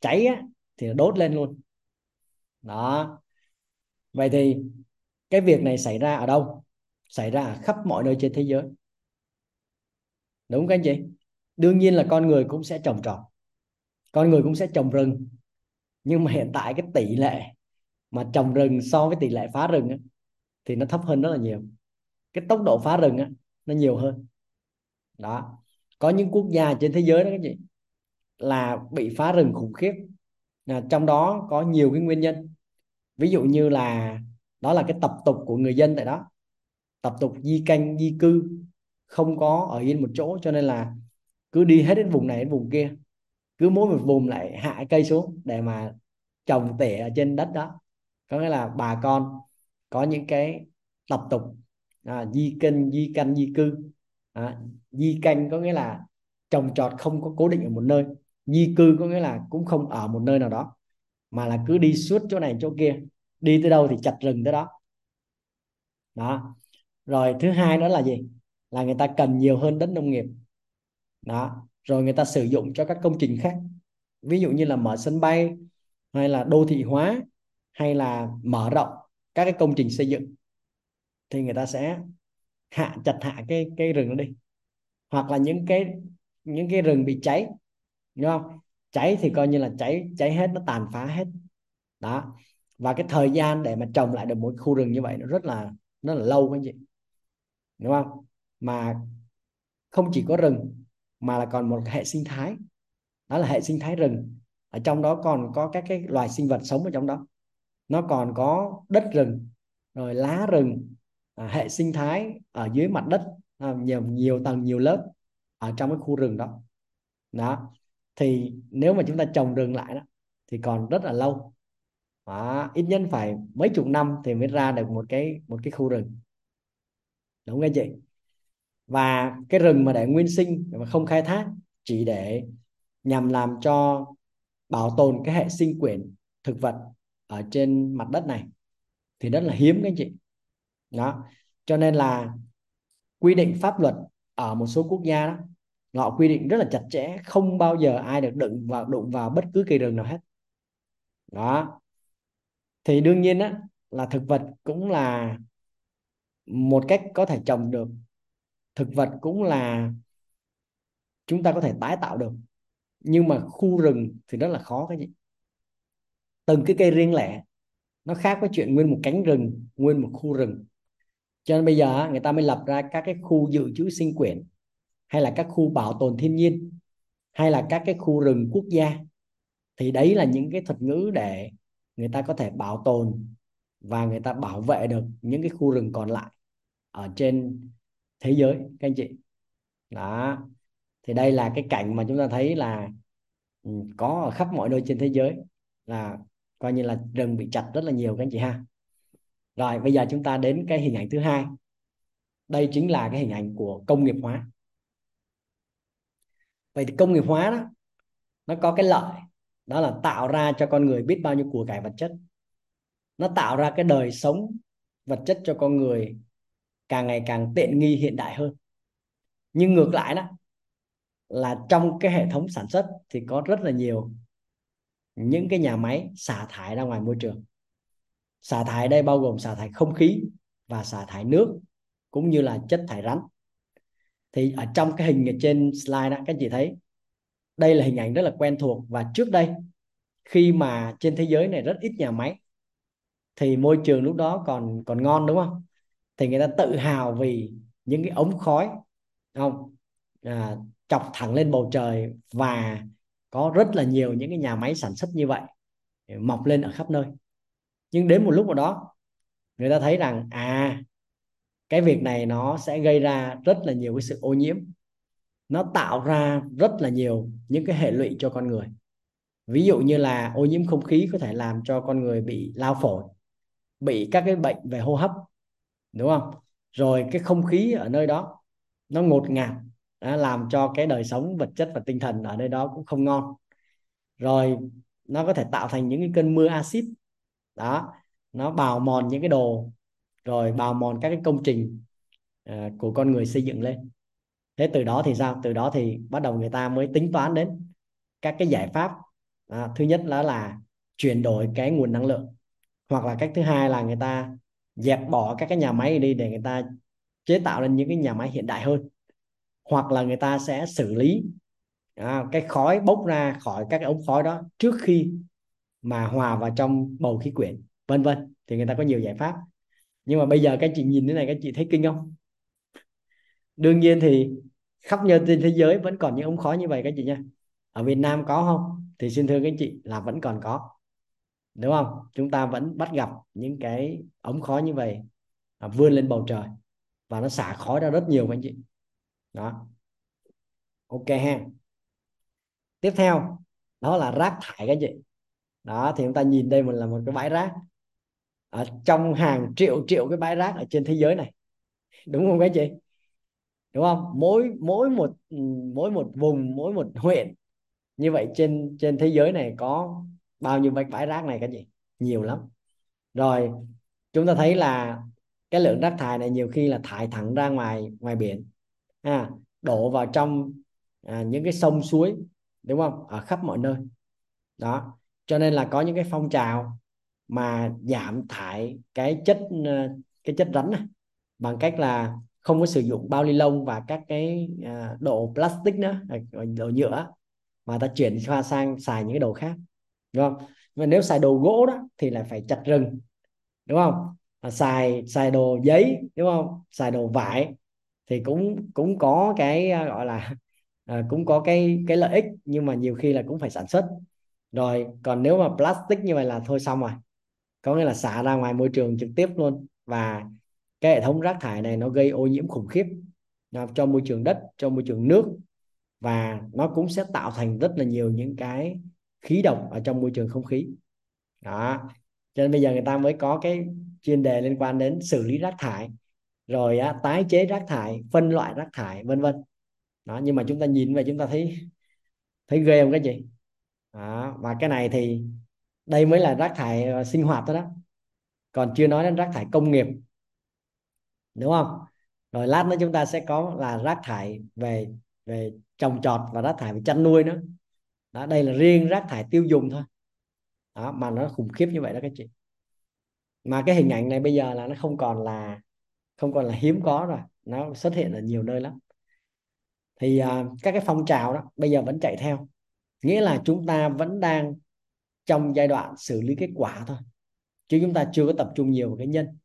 cháy á, thì đốt lên luôn. Đó. Vậy thì cái việc này xảy ra ở đâu? Xảy ra khắp mọi nơi trên thế giới. Đúng không các anh chị? Đương nhiên là con người cũng sẽ trồng trọt con người cũng sẽ trồng rừng. Nhưng mà hiện tại cái tỷ lệ mà trồng rừng so với tỷ lệ phá rừng á, thì nó thấp hơn rất là nhiều. Cái tốc độ phá rừng á, nó nhiều hơn. Đó. Có những quốc gia trên thế giới đó các chị là bị phá rừng khủng khiếp. À, trong đó có nhiều cái nguyên nhân. Ví dụ như là đó là cái tập tục của người dân tại đó tập tục di canh di cư không có ở yên một chỗ cho nên là cứ đi hết đến vùng này đến vùng kia. Cứ mỗi một vùng lại hạ cây xuống để mà trồng tỉa ở trên đất đó. Có nghĩa là bà con có những cái tập tục à, di canh di canh di cư. À, di canh có nghĩa là trồng trọt không có cố định ở một nơi. Di cư có nghĩa là cũng không ở một nơi nào đó mà là cứ đi suốt chỗ này chỗ kia. Đi tới đâu thì chặt rừng tới đó. Đó rồi thứ hai đó là gì? Là người ta cần nhiều hơn đất nông nghiệp. Đó, rồi người ta sử dụng cho các công trình khác. Ví dụ như là mở sân bay, hay là đô thị hóa, hay là mở rộng các cái công trình xây dựng, thì người ta sẽ hạ, chặt hạ cái cái rừng nó đi. Hoặc là những cái những cái rừng bị cháy, đúng không? Cháy thì coi như là cháy cháy hết, nó tàn phá hết. Đó, và cái thời gian để mà trồng lại được một khu rừng như vậy nó rất là nó là lâu các anh chị đúng không? Mà không chỉ có rừng mà là còn một hệ sinh thái. Đó là hệ sinh thái rừng. Ở trong đó còn có các cái loài sinh vật sống ở trong đó. Nó còn có đất rừng rồi lá rừng à, hệ sinh thái ở dưới mặt đất à, nhiều nhiều tầng nhiều lớp ở trong cái khu rừng đó. Đó. Thì nếu mà chúng ta trồng rừng lại đó thì còn rất là lâu. Đó, ít nhất phải mấy chục năm thì mới ra được một cái một cái khu rừng đúng không chị? Và cái rừng mà để nguyên sinh mà không khai thác chỉ để nhằm làm cho bảo tồn cái hệ sinh quyển thực vật ở trên mặt đất này. Thì rất là hiếm các anh chị. Đó. Cho nên là quy định pháp luật ở một số quốc gia đó, họ quy định rất là chặt chẽ, không bao giờ ai được đụng vào đụng vào bất cứ cây rừng nào hết. Đó. Thì đương nhiên á, là thực vật cũng là một cách có thể trồng được thực vật cũng là chúng ta có thể tái tạo được. Nhưng mà khu rừng thì rất là khó cái gì từng cái cây riêng lẻ, nó khác với chuyện nguyên một cánh rừng, nguyên một khu rừng. Cho nên bây giờ người ta mới lập ra các cái khu dự trữ sinh quyển, hay là các khu bảo tồn thiên nhiên, hay là các cái khu rừng quốc gia. Thì đấy là những cái thuật ngữ để người ta có thể bảo tồn và người ta bảo vệ được những cái khu rừng còn lại ở trên thế giới, các anh chị. Đó. Thì đây là cái cảnh mà chúng ta thấy là ừ, có ở khắp mọi nơi trên thế giới là coi như là rừng bị chặt rất là nhiều, các anh chị ha. Rồi, bây giờ chúng ta đến cái hình ảnh thứ hai. Đây chính là cái hình ảnh của công nghiệp hóa. Vậy thì công nghiệp hóa đó, nó có cái lợi. Đó là tạo ra cho con người biết bao nhiêu của cải vật chất. Nó tạo ra cái đời sống vật chất cho con người càng ngày càng tiện nghi, hiện đại hơn. Nhưng ngược lại đó, là trong cái hệ thống sản xuất thì có rất là nhiều những cái nhà máy xả thải ra ngoài môi trường. Xả thải đây bao gồm xả thải không khí và xả thải nước, cũng như là chất thải rắn. Thì ở trong cái hình ở trên slide đó, các anh chị thấy, đây là hình ảnh rất là quen thuộc. Và trước đây, khi mà trên thế giới này rất ít nhà máy, thì môi trường lúc đó còn còn ngon, đúng không? Thì người ta tự hào vì những cái ống khói không? À, chọc thẳng lên bầu trời và có rất là nhiều những cái nhà máy sản xuất như vậy mọc lên ở khắp nơi. Nhưng đến một lúc nào đó người ta thấy rằng à cái việc này nó sẽ gây ra rất là nhiều cái sự ô nhiễm. Nó tạo ra rất là nhiều những cái hệ lụy cho con người. Ví dụ như là ô nhiễm không khí có thể làm cho con người bị lao phổi bị các cái bệnh về hô hấp đúng không? Rồi cái không khí ở nơi đó nó ngột ngạt đã làm cho cái đời sống vật chất và tinh thần ở nơi đó cũng không ngon. Rồi nó có thể tạo thành những cái cơn mưa axit đó. Nó bào mòn những cái đồ rồi bào mòn các cái công trình uh, của con người xây dựng lên. Thế từ đó thì sao? Từ đó thì bắt đầu người ta mới tính toán đến các cái giải pháp. À, thứ nhất đó là chuyển đổi cái nguồn năng lượng hoặc là cách thứ hai là người ta dẹp bỏ các cái nhà máy đi để người ta chế tạo lên những cái nhà máy hiện đại hơn. Hoặc là người ta sẽ xử lý à, cái khói bốc ra khỏi các cái ống khói đó trước khi mà hòa vào trong bầu khí quyển vân vân. Thì người ta có nhiều giải pháp. Nhưng mà bây giờ các chị nhìn thế này các chị thấy kinh không? Đương nhiên thì khắp nơi trên thế giới vẫn còn những ống khói như vậy các chị nha. Ở Việt Nam có không? Thì xin thưa các chị là vẫn còn có đúng không? Chúng ta vẫn bắt gặp những cái ống khói như vậy à, vươn lên bầu trời và nó xả khói ra rất nhiều các anh chị. Đó. Ok ha. Tiếp theo đó là rác thải các chị. Đó thì chúng ta nhìn đây mình là một cái bãi rác. Ở trong hàng triệu triệu cái bãi rác ở trên thế giới này. Đúng không các chị? Đúng không? Mỗi mỗi một ừ, mỗi một vùng mỗi một huyện như vậy trên trên thế giới này có bao nhiêu bãi rác này các chị? Nhiều lắm. Rồi chúng ta thấy là cái lượng rác thải này nhiều khi là thải thẳng ra ngoài ngoài biển à, đổ vào trong à, những cái sông suối đúng không? Ở khắp mọi nơi. Đó cho nên là có những cái phong trào mà giảm thải cái chất ờ, cái chất rắn này bằng cách là không có sử dụng bao ni lông và các cái à, đồ plastic nữa à, đồ nhựa mà ta chuyển qua sang xài những cái đồ khác đúng không? Mà nếu xài đồ gỗ đó thì lại phải chặt rừng đúng không? À, xài xài đồ giấy đúng không? Xài đồ vải thì cũng cũng có cái à, gọi là à, cũng có cái cái lợi ích nhưng mà nhiều khi là cũng phải sản xuất. Rồi còn nếu mà plastic như vậy là thôi xong rồi. Có nghĩa là xả ra ngoài môi trường trực tiếp luôn. Và cái hệ thống rác thải này nó gây ô nhiễm khủng khiếp à, cho môi trường đất cho môi trường nước. Và nó cũng sẽ tạo thành rất là nhiều những cái khí độc ở trong môi trường không khí. Đó. Cho nên bây giờ người ta mới có cái chuyên đề liên quan đến xử lý rác thải rồi á, tái chế rác thải phân loại rác thải vân vân. Đó nhưng mà chúng ta nhìn về chúng ta thấy thấy ghê không cái gì đó. và cái này thì đây mới là rác thải ờ, sinh hoạt thôi đó. Còn chưa nói đến rác thải công nghiệp đúng không? Rồi lát nữa chúng ta sẽ có là rác thải về về trồng trọt và rác thải về chăn nuôi nữa đó đây là riêng rác thải tiêu dùng thôi. Đó mà nó khủng khiếp như vậy đó các chị. Mà cái hình ảnh này bây giờ là nó không còn là không còn là hiếm có rồi. Nó xuất hiện ở nhiều nơi lắm. Thì uh, các cái phong trào đó bây giờ vẫn chạy theo. Nghĩa là chúng ta vẫn đang trong giai đoạn xử lý kết quả thôi. Chứ chúng ta chưa có tập trung nhiều vào cái nhân.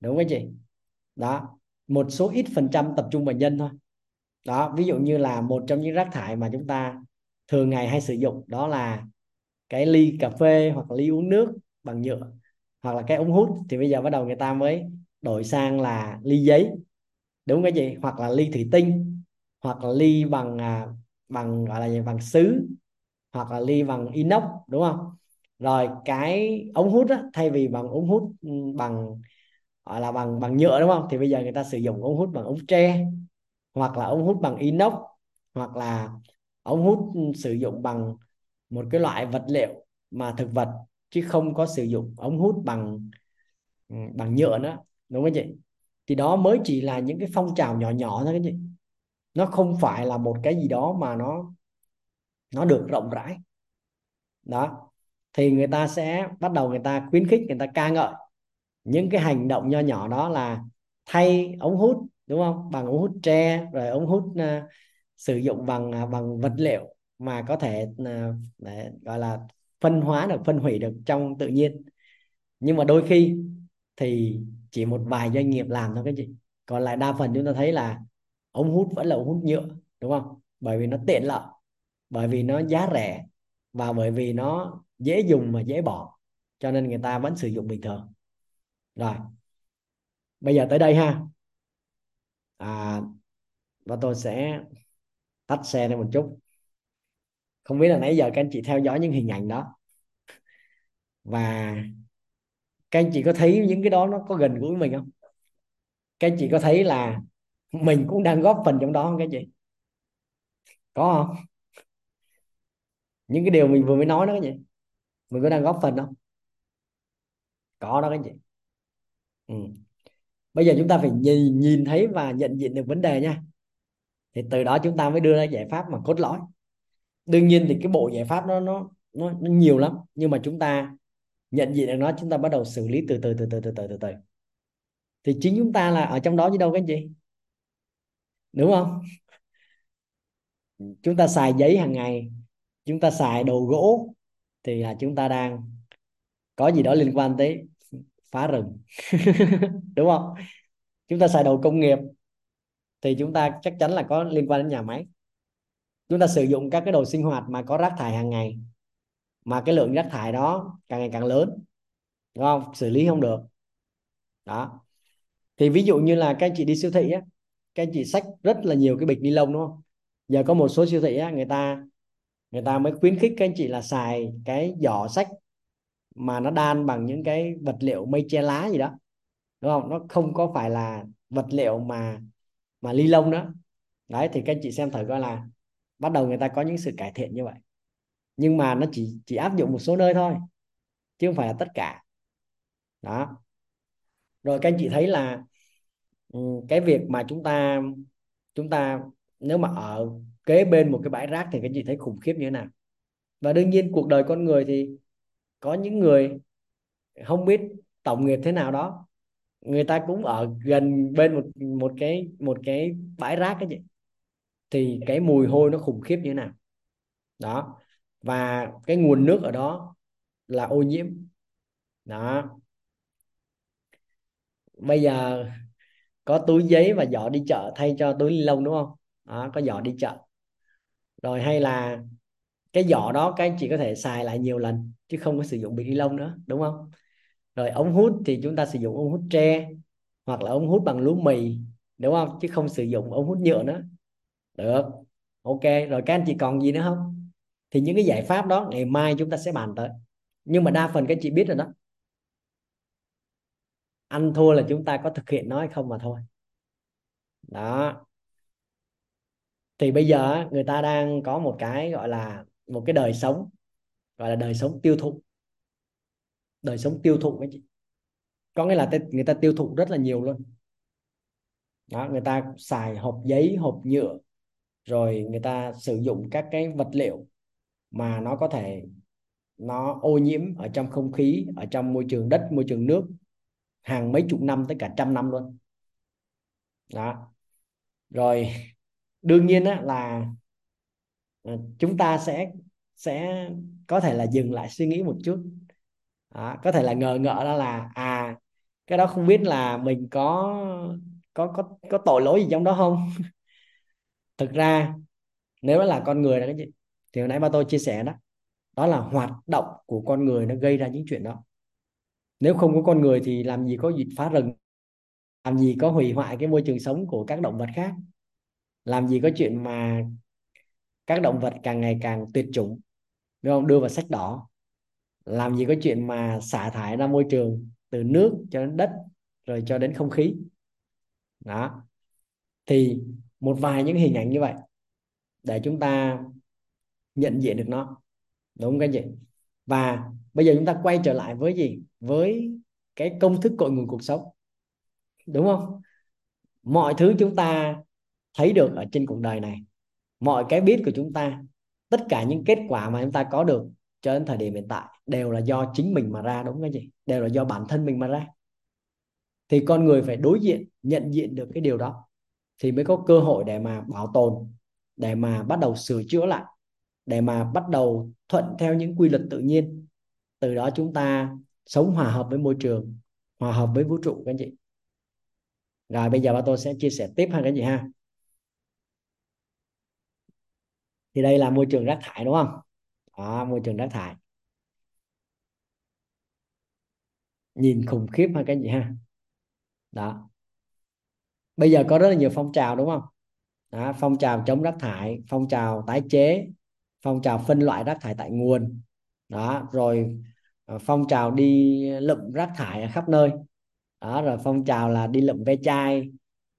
Đúng không chị? Đó một số ít phần trăm tập trung vào nhân thôi. Đó ví dụ như là một trong những rác thải mà chúng ta thường ngày hay sử dụng đó là cái ly cà phê hoặc ly uống nước bằng nhựa hoặc là cái ống hút. Thì bây giờ bắt đầu người ta mới đổi sang là ly giấy đúng cái gì hoặc là ly thủy tinh hoặc là ly bằng à, bằng gọi là gì? bằng sứ hoặc là ly bằng inox đúng không? Rồi cái ống hút á, thay vì bằng ống hút ừ, bằng gọi là bằng bằng nhựa đúng không? Thì bây giờ người ta sử dụng ống hút bằng ống tre hoặc là ống hút bằng inox hoặc là ống hút sử dụng bằng một cái loại vật liệu mà thực vật chứ không có sử dụng. Ống hút bằng ừ, bằng nhựa nữa đúng không chị? Thì đó mới chỉ là những cái phong trào nhỏ nhỏ thôi các chị. Nó không phải là một cái gì đó mà nó nó được rộng rãi. Đó. Thì người ta sẽ bắt đầu người ta khuyến khích người ta ca ngợi những cái hành động nho nhỏ đó là thay ống hút đúng không? Bằng ống hút tre rồi ống hút uh, sử dụng bằng à, bằng vật liệu mà có thể à, để, gọi là phân hóa được phân hủy được trong tự nhiên. Nhưng mà đôi khi thì chỉ một vài doanh nghiệp làm thôi cái gì. Còn lại đa phần chúng ta thấy là ống hút vẫn là ống hút nhựa đúng không? Bởi vì nó tiện lợi bởi vì nó giá rẻ và bởi vì nó dễ dùng mà dễ bỏ cho nên người ta vẫn sử dụng bình thường. Rồi bây giờ tới đây ha. À, và tôi sẽ tắt xe lên một chút. Không biết là nãy giờ các anh chị theo dõi những hình ảnh đó. Và các anh chị có thấy những cái đó nó có gần gũi mình không? Các anh chị có thấy là mình cũng đang góp phần trong đó không các anh chị? Có không? Những cái điều mình vừa mới nói đó các chị. Mình có đang góp phần không? Có đó các chị. Ừ. bây giờ chúng ta phải nhìn nhìn thấy và nhận diện được vấn đề nha thì từ đó chúng ta mới đưa ra giải pháp mà cốt lõi. Đương nhiên thì cái bộ giải pháp nó nó nó, nó nhiều lắm nhưng mà chúng ta nhận diện được nó chúng ta bắt đầu xử lý từ từ từ từ từ từ từ từ. Thì chính chúng ta là ở trong đó chứ đâu cái gì đúng không? Chúng ta xài giấy hàng ngày chúng ta xài đồ gỗ thì là chúng ta đang có gì đó liên quan tới phá rừng. Đúng không? Chúng ta xài đồ công nghiệp thì chúng ta chắc chắn là có liên quan đến nhà máy. Chúng ta sử dụng các cái đồ sinh hoạt mà có rác thải hàng ngày, mà cái lượng rác thải đó càng ngày càng lớn, đúng không? Xử lý không được. Đó. Thì ví dụ như là các anh chị đi siêu thị á, các anh chị xách rất là nhiều cái bịch ni lông, đúng không? Giờ có một số siêu thị á, người ta người ta mới khuyến khích các anh chị là xài cái giỏ sách mà nó đan bằng những cái vật liệu mây che lá gì đó, đúng không? Nó không có phải là vật liệu mà mà ly lông đó, đấy, thì các anh chị xem thử coi là bắt đầu người ta có những sự cải thiện như vậy. Nhưng mà nó chỉ chỉ áp dụng một số nơi thôi, chứ không phải là tất cả. Đó. Rồi các anh chị thấy là ừ, cái việc mà chúng ta chúng ta nếu mà ở kế bên một cái bãi rác thì các anh chị thấy khủng khiếp như thế nào? Và đương nhiên cuộc đời con người thì có những người không biết tổng nghiệp thế nào đó người ta cũng ở gần bên một một cái một cái bãi rác cái gì thì cái mùi hôi nó khủng khiếp như thế nào. Đó. Và cái nguồn nước ở đó là ô nhiễm. Đó. Bây giờ có túi giấy và giỏ đi chợ thay cho túi ni lông đúng không? Đó, có giỏ đi chợ. Rồi hay là cái giỏ đó các anh chị có thể xài lại nhiều lần chứ không có sử dụng bịch ni lông nữa đúng không? Rồi ống hút thì chúng ta sử dụng ống hút tre hoặc là ống hút bằng lúa mì, đúng không? Chứ không sử dụng ống hút nhựa nữa. Được. Ok, rồi các anh chị còn gì nữa không? Thì những cái giải pháp đó, ngày mai chúng ta sẽ bàn tới. Nhưng mà đa phần các chị biết rồi đó. Ăn thua là chúng ta có thực hiện nó hay không mà thôi. Đó. Thì bây giờ người ta đang có một cái gọi là một cái đời sống, gọi là đời sống tiêu thụ đời sống tiêu thụ anh chị. Có nghĩa là người ta tiêu thụ rất là nhiều luôn. Đó người ta xài hộp giấy hộp nhựa rồi người ta sử dụng các cái vật liệu mà nó có thể nó ô nhiễm ở trong không khí ở trong môi trường đất môi trường nước hàng mấy chục năm tới cả trăm năm luôn. Đó. Rồi đương nhiên á, là ờ, chúng ta sẽ sẽ có thể là dừng lại suy nghĩ một chút đó, có thể là ngờ ngợ đó là à cái đó không biết là mình có có có có tội lỗi gì trong đó không? Thực ra nếu là con người đó cái gì thì hồi nãy ba tôi chia sẻ đó đó là hoạt động của con người nó gây ra những chuyện đó. Nếu không có con người thì làm gì có dịch phá rừng làm gì có hủy hoại cái môi trường sống của các động vật khác? Làm gì có chuyện mà các động vật càng ngày càng tuyệt chủng đúng không? Đưa vào sách đỏ làm gì có chuyện mà xả thải ra môi trường từ nước cho đến đất rồi cho đến không khí. Đó. Thì một vài những hình ảnh như vậy để chúng ta nhận diện được nó. Đúng không các chị và bây giờ chúng ta quay trở lại với gì? Với cái công thức cội nguồn cuộc sống. Đúng không? Mọi thứ chúng ta thấy được ở trên cuộc đời này, mọi cái biết của chúng ta, tất cả những kết quả mà chúng ta có được cho đến thời điểm hiện tại, đều là do chính mình mà ra, đúng không gì đều là do bản thân mình mà ra. Thì con người phải đối diện, nhận diện được cái điều đó thì mới có cơ hội để mà bảo tồn, để mà bắt đầu sửa chữa lại, để mà bắt đầu thuận theo những quy luật tự nhiên. Từ đó chúng ta sống hòa hợp với môi trường, hòa hợp với vũ trụ các anh chị. Rồi bây giờ ba tôi sẽ chia sẻ tiếp ha các anh chị ha. Thì đây là môi trường rác thải, đúng không? Đó, môi trường rác thải. Nhìn khủng khiếp hay cái gì ha. Đó. Bây giờ có rất là nhiều phong trào đúng không? Đó, phong trào chống rác thải phong trào tái chế phong trào phân loại rác thải tại nguồn. Đó rồi ờ, phong trào đi lượm rác thải ở khắp nơi. Đó rồi phong trào là đi lượm ve chai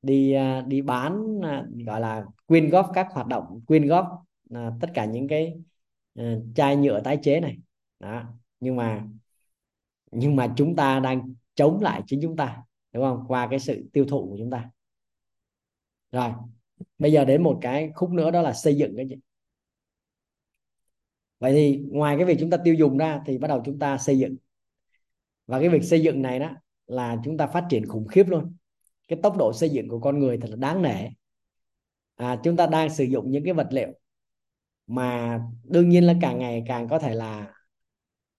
đi ờ, đi bán ờ, gọi là quyên góp các hoạt động quyên góp tất cả những cái Ờ, chai nhựa tái chế này. Đó. Nhưng mà nhưng mà chúng ta đang chống lại chính chúng ta đúng không? Qua cái sự tiêu thụ của chúng ta. Rồi bây giờ đến một cái khúc nữa đó là xây dựng cái gì? Vậy thì ngoài cái việc chúng ta tiêu dùng ra thì bắt đầu chúng ta xây dựng. Và cái việc xây dựng này đó là chúng ta phát triển khủng khiếp luôn. Cái tốc độ xây dựng của con người thật là đáng nể. À, chúng ta đang sử dụng những cái vật liệu mà đương nhiên là càng ngày càng có thể là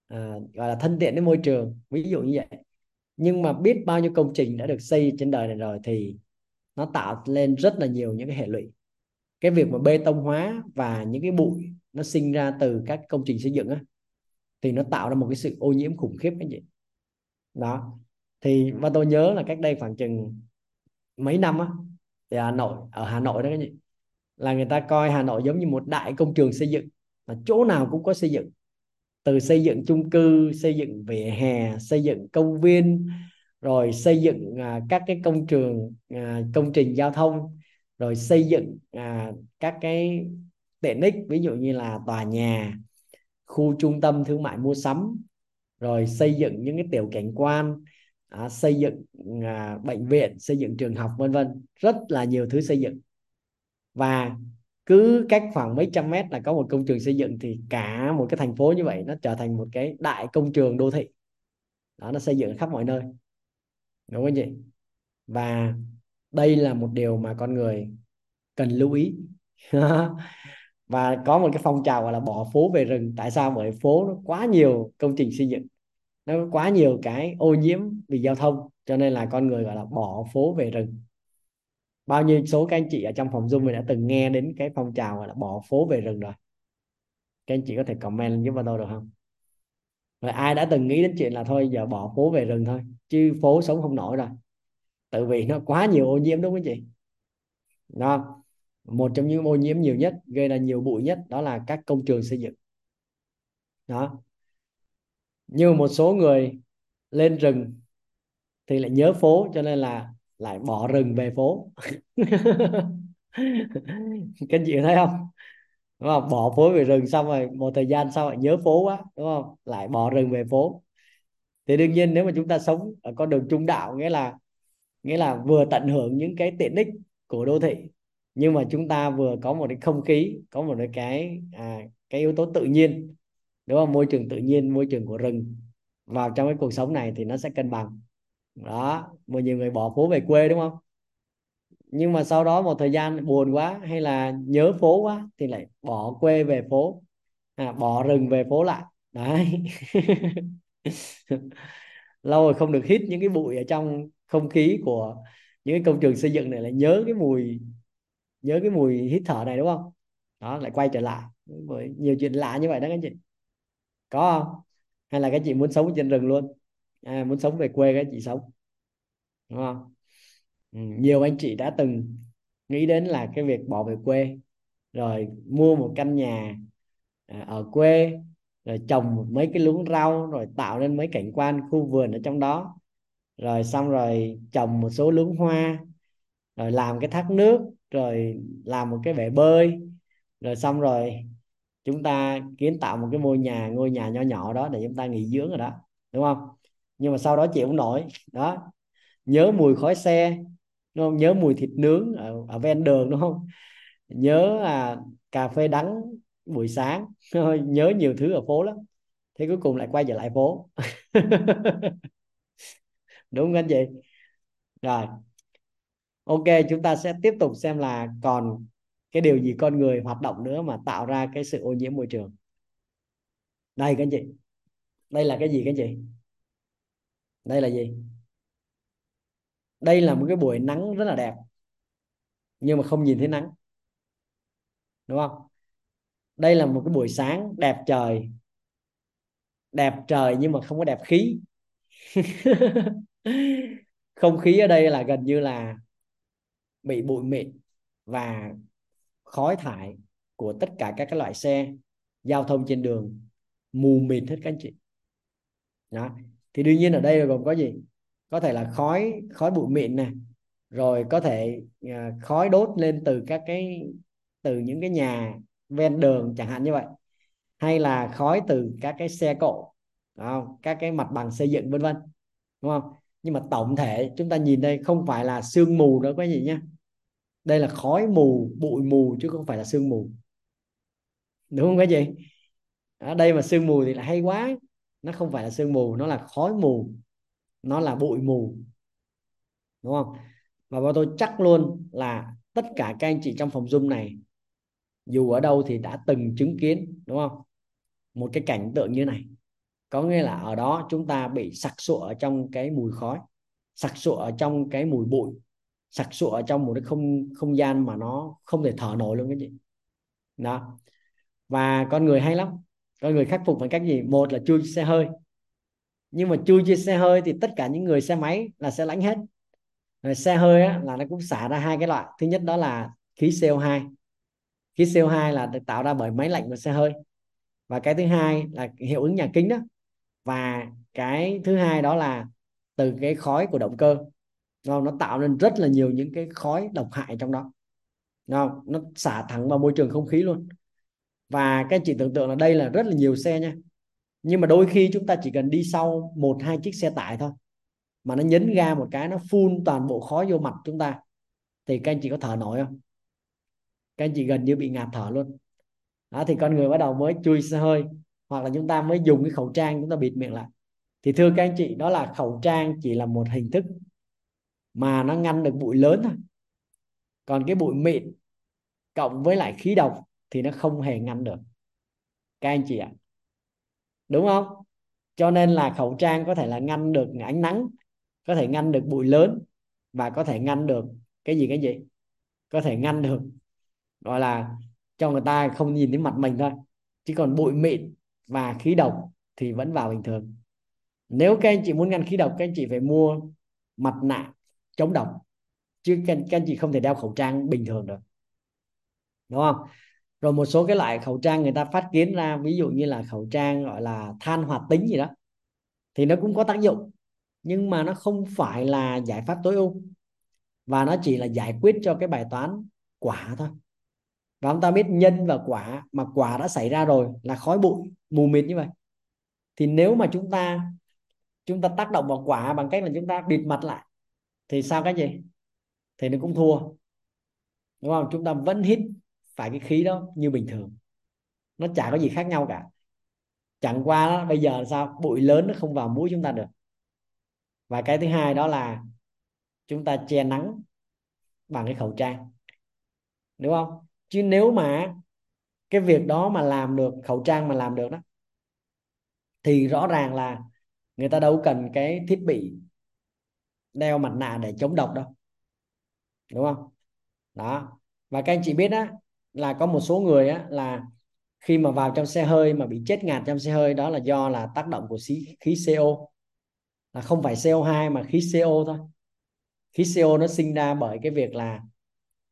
à, gọi là thân thiện với môi trường ví dụ như vậy. Nhưng mà biết bao nhiêu công trình đã được xây trên đời này rồi thì nó tạo lên rất là nhiều những cái hệ lụy. Cái việc mà bê tông hóa và những cái bụi nó sinh ra từ các công trình xây dựng á thì nó tạo ra một cái sự ô nhiễm khủng khiếp cái gì đó. Thì và tôi nhớ là cách đây khoảng chừng mấy năm á thì Hà Nội ở Hà Nội đó cái gì là người ta coi Hà Nội giống như một đại công trường xây dựng mà chỗ nào cũng có xây dựng. Từ xây dựng chung cư xây dựng vỉa hè xây dựng công viên rồi xây dựng à, các cái công trường à, công trình giao thông rồi xây dựng à, các cái tiện ích ví dụ như là tòa nhà khu trung tâm thương mại mua sắm rồi xây dựng những cái tiểu cảnh quan à, xây dựng à, bệnh viện xây dựng trường học vân vân. Rất là nhiều thứ xây dựng và cứ cách khoảng mấy trăm mét là có một công trường xây dựng thì cả một cái thành phố như vậy nó trở thành một cái đại công trường đô thị. Đó, nó xây dựng khắp mọi nơi. Đúng không chị? Và đây là một điều mà con người cần lưu ý. Và có một cái phong trào gọi là bỏ phố về rừng. Tại sao? Bởi phố nó quá nhiều công trình xây dựng. Nó có quá nhiều cái ô nhiễm vì giao thông. Cho nên là con người gọi là bỏ phố về rừng bao nhiêu số các anh chị ở trong phòng zoom mình đã từng nghe đến cái phong trào gọi là bỏ phố về rừng rồi? Các anh chị có thể comment giúp vào tôi được không? Rồi ai đã từng nghĩ đến chuyện là thôi giờ bỏ phố về rừng thôi, chứ phố sống không nổi rồi. Tự vì nó quá nhiều ô nhiễm, đúng không chị? Đó một trong những ô nhiễm nhiều nhất, gây ra nhiều bụi nhất, đó là các công trường xây dựng. Đó. Như một số người lên rừng thì lại nhớ phố, cho nên là lại bỏ rừng về phố. Các chị thấy không? Đúng không? Bỏ phố về rừng xong rồi một thời gian sau lại nhớ phố quá đúng không? Lại bỏ rừng về phố. Thì đương nhiên nếu mà chúng ta sống ở con đường trung đạo nghĩa là nghĩa là vừa tận hưởng những cái tiện ích của đô thị nhưng mà chúng ta vừa có một cái không khí có một cái à, cái yếu tố tự nhiên đúng không? Môi trường tự nhiên môi trường của rừng vào trong cái cuộc sống này thì nó sẽ cân bằng đó một nhiều người bỏ phố về quê đúng không? Nhưng mà sau đó một thời gian buồn quá hay là nhớ phố quá thì lại bỏ quê về phố. À, bỏ rừng về phố lại. Đấy. Lâu rồi không được hít những cái bụi ở trong không khí của những cái công trường xây dựng này lại nhớ cái mùi nhớ cái mùi hít thở này đúng không? Đó lại quay trở lại. Với nhiều chuyện lạ như vậy đó các chị. Có không? Hay là các chị muốn sống trên rừng luôn? À, muốn sống về quê các chị sống đúng không? Ừ, nhiều anh chị đã từng nghĩ đến là cái việc bỏ về quê rồi mua một căn nhà à, ở quê rồi trồng mấy cái luống rau rồi tạo nên mấy cảnh quan khu vườn ở trong đó rồi xong rồi trồng một số luống hoa rồi làm cái thác nước rồi làm một cái bể bơi rồi xong rồi chúng ta kiến tạo một cái ngôi nhà ngôi nhà nho nhỏ đó để chúng ta nghỉ dưỡng rồi đó đúng không? Nhưng mà sau đó chịu không nổi. Đó. Nhớ mùi khói xe đúng không? Nhớ mùi thịt nướng ở, ở ven đường đúng không? Nhớ à, cà phê đắng buổi sáng. Nhớ nhiều thứ ở phố lắm. Thế cuối cùng lại quay trở lại phố. Đúng không anh chị? Rồi. Ok chúng ta sẽ tiếp tục xem là còn cái điều gì con người hoạt động nữa mà tạo ra cái sự ô nhiễm môi trường. Đây các anh chị. Đây là cái gì các anh chị? Đây là gì? Đây là một cái buổi nắng rất là đẹp, nhưng mà không nhìn thấy nắng, đúng không? Đây là một cái buổi sáng đẹp trời đẹp trời nhưng mà không có đẹp khí. Không khí ở đây là gần như là bị bụi mịn và khói thải của tất cả các cái loại xe, giao thông trên đường, mù mịt hết các anh chị. Đó thì đương nhiên ở đây gồm có gì? Có thể là khói khói bụi mịn này rồi có thể à, khói đốt lên từ các cái từ những cái nhà ven đường chẳng hạn như vậy. Hay là khói từ các cái xe cộ không? các cái mặt bằng xây dựng vân vân đúng không? Nhưng mà tổng thể chúng ta nhìn đây không phải là sương mù nữa quý vị nhé đây là khói mù bụi mù chứ không phải là sương mù. Đúng không quý vị ở đây mà sương mù thì là hay quá nó không phải là sương mù, nó là khói mù. Nó là bụi mù. Đúng không? Và bọn tôi chắc luôn là tất cả các anh chị trong phòng zoom này, dù ở đâu thì đã từng chứng kiến, đúng không? Một cái cảnh tượng như này. Có nghĩa là ở đó chúng ta bị sặc sụa ở trong cái mùi khói, sặc sụa ở trong cái mùi bụi, sặc sụa ở trong một cái không không gian mà nó không thể thở nổi luôn cái gì đó. Và con người hay lắm con người khắc phục bằng cách gì? Một là chui xe hơi. Nhưng mà chui trên xe hơi thì tất cả những người xe máy là sẽ lãnh hết. Rồi xe hơi á, là nó cũng xả ra hai cái loại. Thứ nhất đó là khí CO2 khí CO2 là được tạo ra bởi máy lạnh của xe hơi. Và cái thứ hai là hiệu ứng nhà kính đó. Và cái thứ hai đó là từ cái khói của động cơ. Nó tạo nên rất là nhiều những cái khói độc hại trong đó. Không? nó xả thẳng vào môi trường không khí luôn và các anh chị tưởng tượng là đây là rất là nhiều xe nha. Nhưng mà đôi khi chúng ta chỉ cần đi sau một, hai chiếc xe tải thôi, mà nó nhấn ga một cái, nó phun toàn bộ khói vô mặt chúng ta, thì các anh chị có thở nổi không? Các anh chị gần như bị ngạt thở luôn. Đó, thì con người bắt đầu mới chui xe hơi, hoặc là chúng ta mới dùng cái khẩu trang chúng ta bịt miệng lại. Thì thưa các anh chị, đó là khẩu trang chỉ là một hình thức mà nó ngăn được bụi lớn thôi. Còn cái bụi mịn cộng với lại khí độc thì nó không hề ngăn được. Các anh chị ạ. Đúng không? Cho nên là khẩu trang có thể là ngăn được ánh nắng có thể ngăn được bụi lớn và có thể ngăn được cái gì cái gì? Có thể ngăn được gọi là cho người ta không nhìn thấy mặt mình thôi. Chứ còn bụi mịn và khí độc thì vẫn vào bình thường. Nếu các anh chị muốn ngăn khí độc các anh chị phải mua mặt nạ chống độc. Chứ các, các anh chị không thể đeo khẩu trang bình thường được. Đúng không? Rồi một số cái loại khẩu trang người ta phát kiến ra, ví dụ như là khẩu trang gọi là than hoạt tính gì đó, thì nó cũng có tác dụng. Nhưng mà nó không phải là giải pháp tối ưu, và nó chỉ là giải quyết cho cái bài toán quả thôi. Và chúng ta biết nhân và quả, mà quả đã xảy ra rồi là khói bụi, mù mịt như vậy. Thì nếu mà chúng ta chúng ta tác động vào quả bằng cách là chúng ta bịt mặt lại, thì sao cái gì? Thì nó cũng thua. Đúng không? Chúng ta vẫn hít phải cái khí đó như bình thường. Nó chả có gì khác nhau cả. Chẳng qua đó, bây giờ là sao? Bụi lớn nó không vào mũi chúng ta được. Và cái thứ hai đó là chúng ta che nắng bằng cái khẩu trang. Đúng không? Chứ nếu mà cái việc đó mà làm được khẩu trang mà làm được đó thì rõ ràng là người ta đâu cần cái thiết bị đeo mặt nạ để chống độc đâu. Đúng không? Đó. Và các anh chị biết á là có một số người á là khi mà vào trong xe hơi mà bị chết ngạt trong xe hơi đó là do là tác động của khí, khí CO là không phải CO2 mà khí CO thôi. Khí CO nó sinh ra bởi cái việc là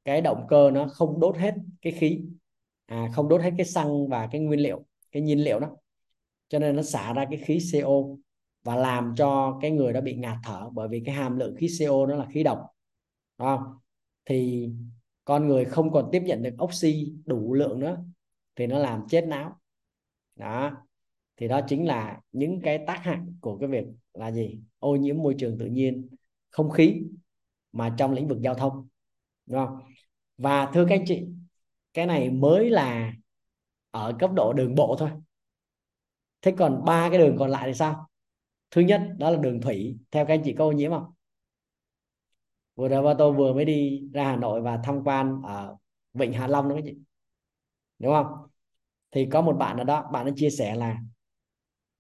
cái động cơ nó không đốt hết cái khí à, không đốt hết cái xăng và cái nguyên liệu cái nhiên liệu đó. Cho nên nó xả ra cái khí CO và làm cho cái người đó bị ngạt thở bởi vì cái hàm lượng khí CO đó là khí độc. Đúng không? thì con người không còn tiếp nhận được oxy đủ lượng nữa, thì nó làm chết não. Đó. Thì đó chính là những cái tác hại của cái việc là gì? Ô nhiễm môi trường tự nhiên, không khí mà trong lĩnh vực giao thông, đúng không? Và thưa các anh chị, cái này mới là ở cấp độ đường bộ thôi. Thế còn ba cái đường còn lại thì sao? Thứ nhất, đó là đường thủy. Theo các anh chị có ô nhiễm không? Vừa rồi ba tôi vừa mới đi ra Hà Nội và tham quan ở Vịnh Hạ Long đó các chị. Đúng không? Thì có một bạn ở đó bạn đã chia sẻ là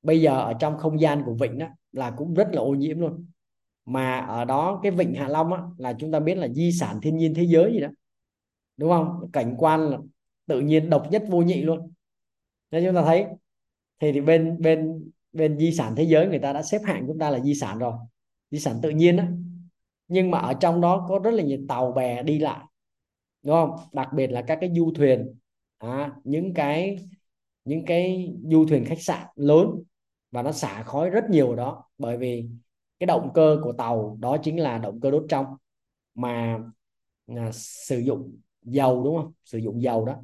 bây giờ ở trong không gian của vịnh đó là cũng rất là ô nhiễm luôn. Mà ở đó cái vịnh Hạ Long á, là chúng ta biết là di sản thiên nhiên thế giới gì đó. Đúng không? Cảnh quan là tự nhiên độc nhất vô nhị luôn. Nên chúng ta thấy thì, thì bên bên bên di sản thế giới người ta đã xếp hạng chúng ta là di sản rồi. Di sản tự nhiên đó nhưng mà ở trong đó có rất là nhiều tàu bè đi lại đúng không? Đặc biệt là các cái du thuyền à, những cái những cái du thuyền khách sạn lớn và nó xả khói rất nhiều ở đó. Bởi vì cái động cơ của tàu đó chính là động cơ đốt trong mà à, sử dụng dầu đúng không? Sử dụng dầu đó.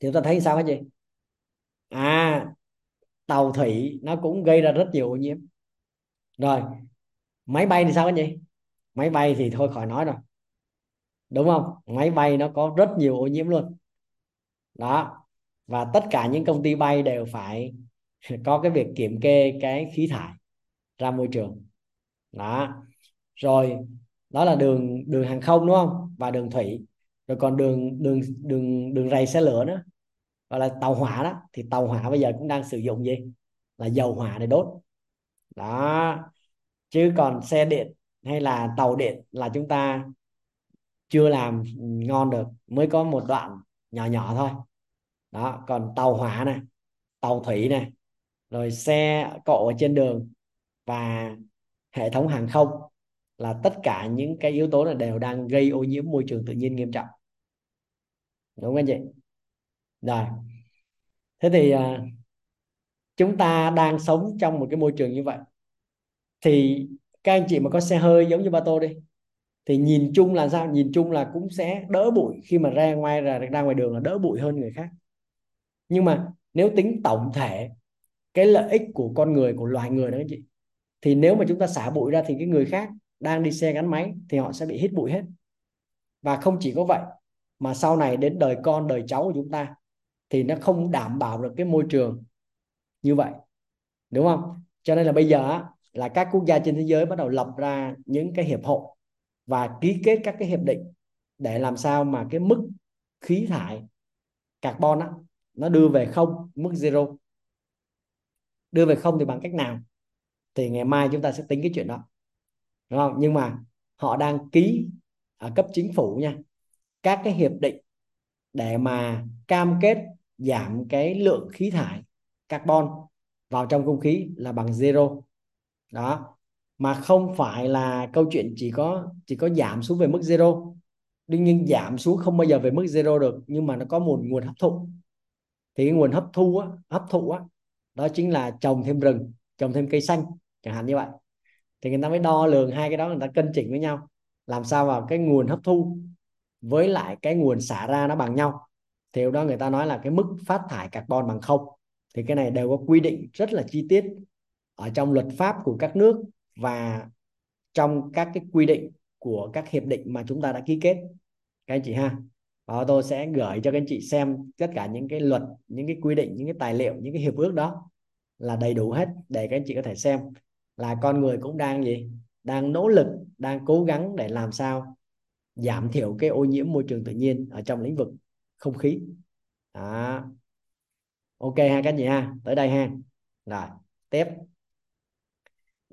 Thì chúng ta thấy sao hả chị? À tàu thủy nó cũng gây ra rất nhiều ô nhiễm. Rồi máy bay thì sao anh chị? Máy bay thì thôi khỏi nói rồi đúng không? Máy bay nó có rất nhiều ô nhiễm luôn. Đó. Và tất cả những công ty bay đều phải có cái việc kiểm kê cái khí thải ra môi trường. Đó. Rồi, đó là đường đường hàng không, đúng không? Và đường thủy. Rồi còn đường đường đường đường ray xe lửa nữa. Gọi là tàu hỏa đó. Thì tàu hỏa bây giờ cũng đang sử dụng gì? Là dầu hỏa để đốt. Đó. Chứ còn xe điện hay là tàu điện là chúng ta chưa làm ngon được, mới có một đoạn nhỏ nhỏ thôi. Đó, còn tàu hỏa này, tàu thủy này, rồi xe cộ ở trên đường và hệ thống hàng không là tất cả những cái yếu tố này đều đang gây ô nhiễm môi trường tự nhiên nghiêm trọng. Đúng không anh chị? Rồi. Thế thì à, chúng ta đang sống trong một cái môi trường như vậy thì các anh chị mà có xe hơi giống như ba tô đi, thì nhìn chung là sao? Nhìn chung là cũng sẽ đỡ bụi. Khi mà ra ngoài, ra ra ngoài đường là đỡ bụi hơn người khác. Nhưng mà nếu tính tổng thể, cái lợi ích của con người, của loài người đó anh chị, thì nếu mà chúng ta xả bụi ra thì cái người khác đang đi xe gắn máy thì họ sẽ bị hít bụi hết. Và không chỉ có vậy, mà sau này đến đời con, đời cháu của chúng ta thì nó không đảm bảo được cái môi trường như vậy. Đúng không? Cho nên là bây giờ là các quốc gia trên thế giới bắt đầu lập ra những cái hiệp hội và ký kết các cái hiệp định để làm sao mà cái mức khí thải carbon á, nó đưa về không mức zero. Đưa về không thì bằng cách nào? Thì ngày mai chúng ta sẽ tính cái chuyện đó. Đúng không? Nhưng mà họ đang ký ở cấp chính phủ nha các cái hiệp định để mà cam kết giảm cái lượng khí thải carbon vào trong không khí là bằng zero đó. Mà không phải là câu chuyện chỉ có chỉ có giảm xuống về mức zero. Đương nhiên giảm xuống không bao giờ về mức zero được nhưng mà nó có một nguồn hấp thụ. Thì cái nguồn hấp thu á, hấp thụ á, đó chính là trồng thêm rừng trồng thêm cây xanh chẳng hạn như vậy. Thì người ta mới đo lường hai cái đó người ta cân chỉnh với nhau làm sao vào cái nguồn hấp thu với lại cái nguồn xả ra nó bằng nhau. Thì đó người ta nói là cái mức phát thải carbon bằng không. Thì cái này đều có quy định rất là chi tiết ở trong luật pháp của các nước và trong các cái quy định của các hiệp định mà chúng ta đã ký kết. Các anh chị ha? Và tôi sẽ gửi cho các anh chị xem tất cả những cái luật, những cái quy định, những cái tài liệu, những cái hiệp ước đó là đầy đủ hết để các anh chị có thể xem là con người cũng đang gì? Đang nỗ lực, đang cố gắng để làm sao giảm thiểu cái ô nhiễm môi trường tự nhiên ở trong lĩnh vực không khí. Đó. ok ha các anh chị ha? Tới đây ha. Rồi, tiếp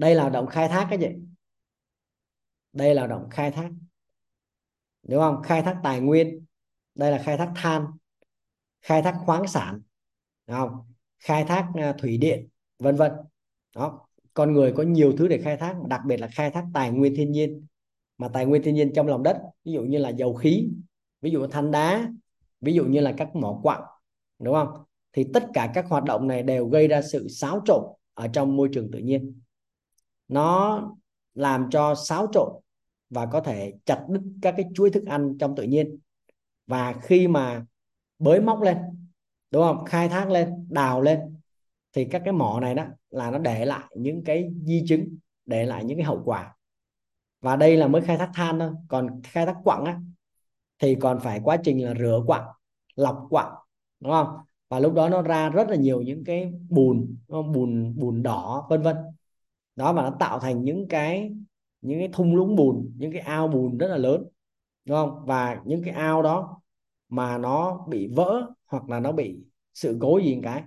đây là hoạt động khai thác cái gì? Đây là hoạt động khai thác. Đúng không? Khai thác tài nguyên. Đây là khai thác than. Khai thác khoáng sản. Đúng không? Khai thác à, thủy điện, vân vân. Đó. Con người có nhiều thứ để khai thác, đặc biệt là khai thác tài nguyên thiên nhiên. Mà tài nguyên thiên nhiên trong lòng đất, ví dụ như là dầu khí, ví dụ than đá, ví dụ như là các mỏ quặng, đúng không? Thì tất cả các hoạt động này đều gây ra sự xáo trộn ở trong môi trường tự nhiên nó làm cho xáo trộn và có thể chặt đứt các cái chuỗi thức ăn trong tự nhiên. Và khi mà bới móc lên, đúng không? Khai thác lên, đào lên, thì các cái mỏ này đó là nó để lại những cái di chứng, để lại những cái hậu quả. Và đây là mới khai thác than thôi. Còn khai thác quặng á, thì còn phải quá trình là rửa quặng, lọc quặng, đúng không? Và lúc đó nó ra rất là nhiều những cái bùn bùn bùn đỏ, vân vân đó mà nó tạo thành những cái những cái thung lũng bùn, những cái ao bùn rất là lớn, đúng không? Và những cái ao đó mà nó bị vỡ hoặc là nó bị sự cố gì cái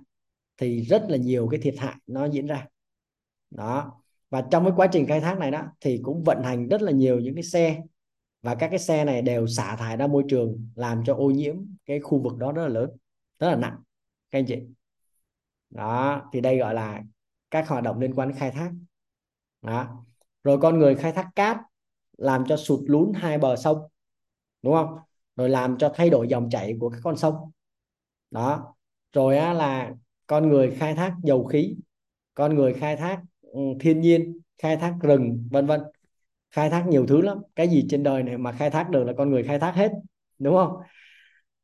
thì rất là nhiều cái thiệt hại nó diễn ra. Đó. Và trong cái quá trình khai thác này đó thì cũng vận hành rất là nhiều những cái xe và các cái xe này đều xả thải ra môi trường làm cho ô nhiễm cái khu vực đó rất là lớn, rất là nặng, các anh chị. Đó, thì đây gọi là các hoạt động liên quan đến khai thác đó. Rồi con người khai thác cát làm cho sụt lún hai bờ sông đúng không? Rồi làm cho thay đổi dòng chảy của các con sông. Đó. Rồi á, là con người khai thác dầu khí con người khai thác ừ, thiên nhiên khai thác rừng vân vân. Khai thác nhiều thứ lắm. Cái gì trên đời này mà khai thác được là con người khai thác hết đúng không?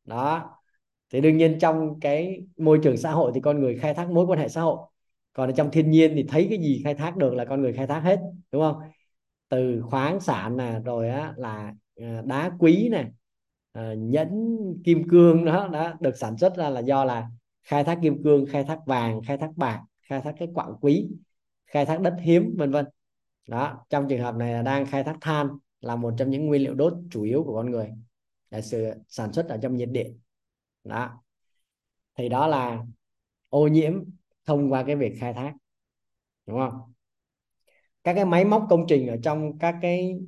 Đó. Thì đương nhiên trong cái môi trường xã hội thì con người khai thác mối quan hệ xã hội còn ở trong thiên nhiên thì thấy cái gì khai thác được là con người khai thác hết, đúng không? Từ khoáng sản nè, rồi á là à, đá quý nè à, nhẫn, kim cương đó đã được sản xuất ra là do là khai thác kim cương, khai thác vàng, khai thác bạc, khai thác cái quặng quý, khai thác đất hiếm, vân vân. Đó, trong trường hợp này là đang khai thác than là một trong những nguyên liệu đốt chủ yếu của con người là sự sản xuất ở trong nhiệt điện. Đó. Thì đó là ô nhiễm thông qua cái việc khai thác đúng không? Các cái máy móc công trình ở trong các cái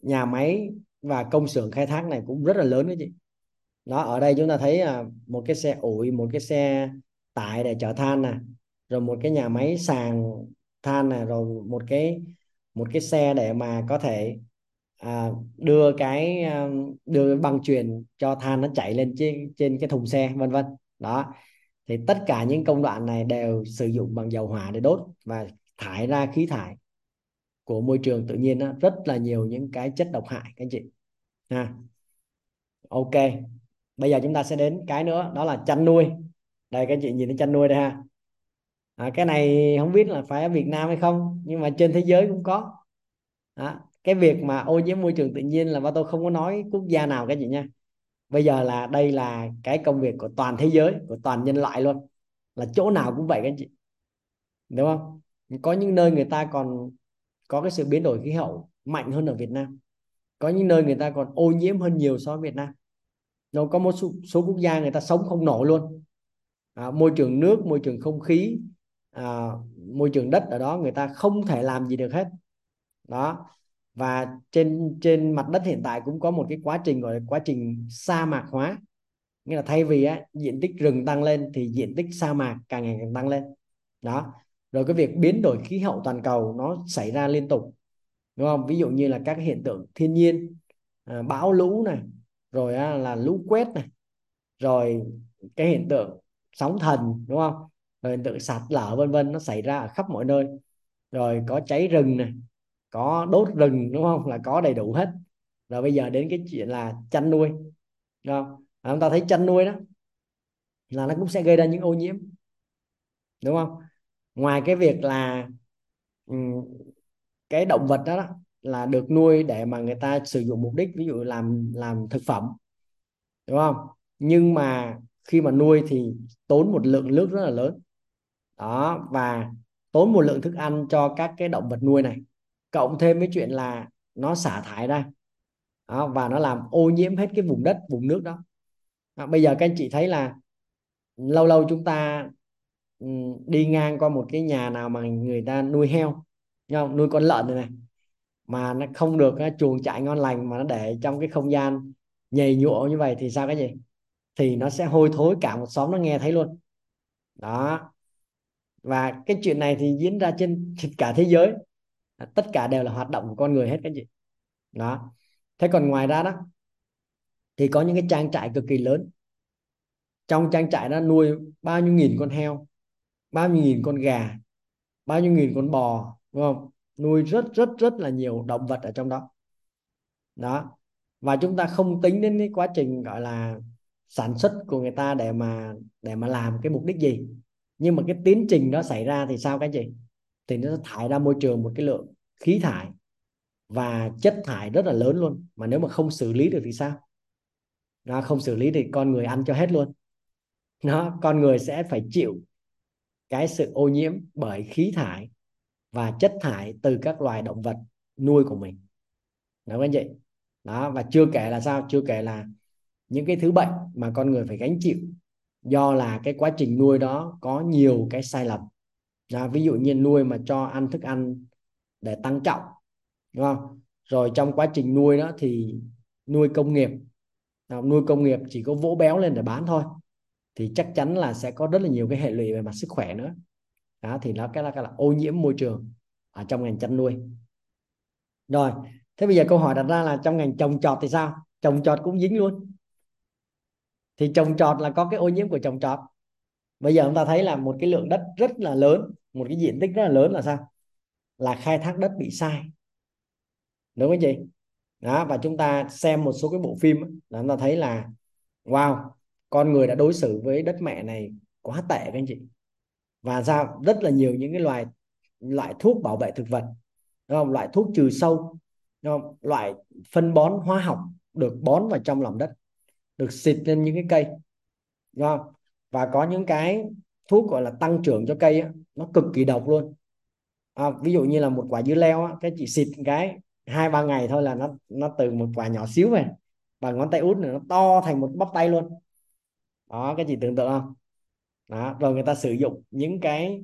nhà máy và công xưởng khai thác này cũng rất là lớn đấy chị. Đó ở đây chúng ta thấy là một cái xe ủi một cái xe tải để chở than nè rồi một cái nhà máy sàng than nè rồi một cái một cái xe để mà có thể à, đưa cái à, đưa băng truyền cho than nó chạy lên trên trên cái thùng xe vân vân. Đó thì tất cả những công đoạn này đều sử dụng bằng dầu hỏa để đốt và thải ra khí thải của môi trường tự nhiên đó, rất là nhiều những cái chất độc hại các anh chị. Ha. Ok bây giờ chúng ta sẽ đến cái nữa đó là chăn nuôi. Đây các anh chị nhìn thấy chăn nuôi đây ha. À, cái này không biết là phải ở Việt Nam hay không nhưng mà trên thế giới cũng có. À, cái việc mà ô nhiễm môi trường tự nhiên là ba tôi không có nói quốc gia nào các chị nha bây giờ là đây là cái công việc của toàn thế giới của toàn nhân loại luôn. Là chỗ nào cũng vậy các anh chị. Đúng không? Có những nơi người ta còn có cái sự biến đổi khí hậu mạnh hơn ở Việt Nam. Có những nơi người ta còn ô nhiễm hơn nhiều so với Việt Nam. Nó có một số, số quốc gia người ta sống không nổi luôn. À, môi trường nước môi trường không khí à, môi trường đất ở đó người ta không thể làm gì được hết. Đó và trên trên mặt đất hiện tại cũng có một cái quá trình gọi là quá trình sa mạc hóa. Nghĩa là thay vì á, diện tích rừng tăng lên thì diện tích sa mạc càng ngày càng tăng lên. Đó. Rồi cái việc biến đổi khí hậu toàn cầu nó xảy ra liên tục đúng không? Ví dụ như là các hiện tượng thiên nhiên à, bão lũ này rồi á, là lũ quét này rồi cái hiện tượng sóng thần đúng không? Rồi hiện tượng sạt lở vân vân nó xảy ra ở khắp mọi nơi. Rồi có cháy rừng này có đốt rừng đúng không? Là có đầy đủ hết. Rồi bây giờ đến cái chuyện là chăn nuôi đúng không? À, chúng ta thấy chăn nuôi đó là nó cũng sẽ gây ra những ô nhiễm đúng không? Ngoài cái việc là ừ, cái động vật đó, đó là được nuôi để mà người ta sử dụng mục đích ví dụ làm làm thực phẩm đúng không? Nhưng mà khi mà nuôi thì tốn một lượng nước rất là lớn. Đó và tốn một lượng thức ăn cho các cái động vật nuôi này cộng thêm cái chuyện là nó xả thải ra. Đó, và nó làm ô nhiễm hết cái vùng đất vùng nước đó, đó bây giờ các anh chị thấy là lâu lâu chúng ta ừ, đi ngang qua một cái nhà nào mà người ta nuôi heo không? nuôi con lợn này này mà nó không được chuồng trại ngon lành mà nó để trong cái không gian nhầy nhụa như vậy thì sao cái gì thì nó sẽ hôi thối cả một xóm nó nghe thấy luôn. Đó. Và cái chuyện này thì diễn ra trên cả thế giới tất cả đều là hoạt động của con người hết các chị. Đó. Thế còn ngoài ra đó, thì có những cái trang trại cực kỳ lớn. Trong trang trại đó nuôi bao nhiêu nghìn con heo, bao nhiêu nghìn con gà, bao nhiêu nghìn con bò, đúng không? Nuôi rất rất rất là nhiều động vật ở trong đó. Đó. Và chúng ta không tính đến cái quá trình, gọi là, sản xuất của người ta để mà để mà làm cái mục đích gì. Nhưng mà cái tiến trình đó xảy ra thì sao cái gì thì nó thải ra môi trường một cái lượng khí thải và chất thải rất là lớn luôn. Mà nếu mà không xử lý được thì sao? Nó không xử lý thì con người ăn cho hết luôn. Nó con người sẽ phải chịu cái sự ô nhiễm bởi khí thải và chất thải từ các loài động vật nuôi của mình. Đó các anh chị? Đó, và chưa kể là sao? Chưa kể là những cái thứ bệnh mà con người phải gánh chịu do là cái quá trình nuôi đó có nhiều cái sai lầm à, ví dụ như nuôi mà cho ăn thức ăn để tăng trọng đúng không? Rồi trong quá trình nuôi đó thì nuôi công nghiệp. Nuôi công nghiệp chỉ có vỗ béo lên để bán thôi thì chắc chắn là sẽ có rất là nhiều cái hệ lụy về mặt sức khỏe nữa. Đó thì nó cái là cái là ô nhiễm môi trường ở trong ngành chăn nuôi. Rồi thế bây giờ câu hỏi đặt ra là trong ngành trồng trọt thì sao? Trồng trọt cũng dính luôn. Thì trồng trọt là có cái ô nhiễm của trồng trọt. Bây giờ chúng ta thấy là một cái lượng đất rất là lớn một cái diện tích rất là lớn là sao là khai thác đất bị sai đúng không chị đó, và chúng ta xem một số cái bộ phim là chúng ta thấy là, wow, con người đã đối xử với đất mẹ này quá tệ các anh chị và ra rất là nhiều những cái loài, loại thuốc bảo vệ thực vật, đúng không? loại thuốc trừ sâu, đúng không? loại phân bón hóa học được bón vào trong lòng đất, được xịt lên những cái cây, đúng không? và có những cái thuốc gọi là tăng trưởng cho cây á, nó cực kỳ độc luôn. À, ví dụ như là một quả dưa leo á, cái chị xịt cái hai ba ngày thôi là nó nó từ một quả nhỏ xíu về. Bằng ngón tay út này nó to thành một bắp tay luôn. Đó cái chị tưởng tượng không? Đó rồi người ta sử dụng những cái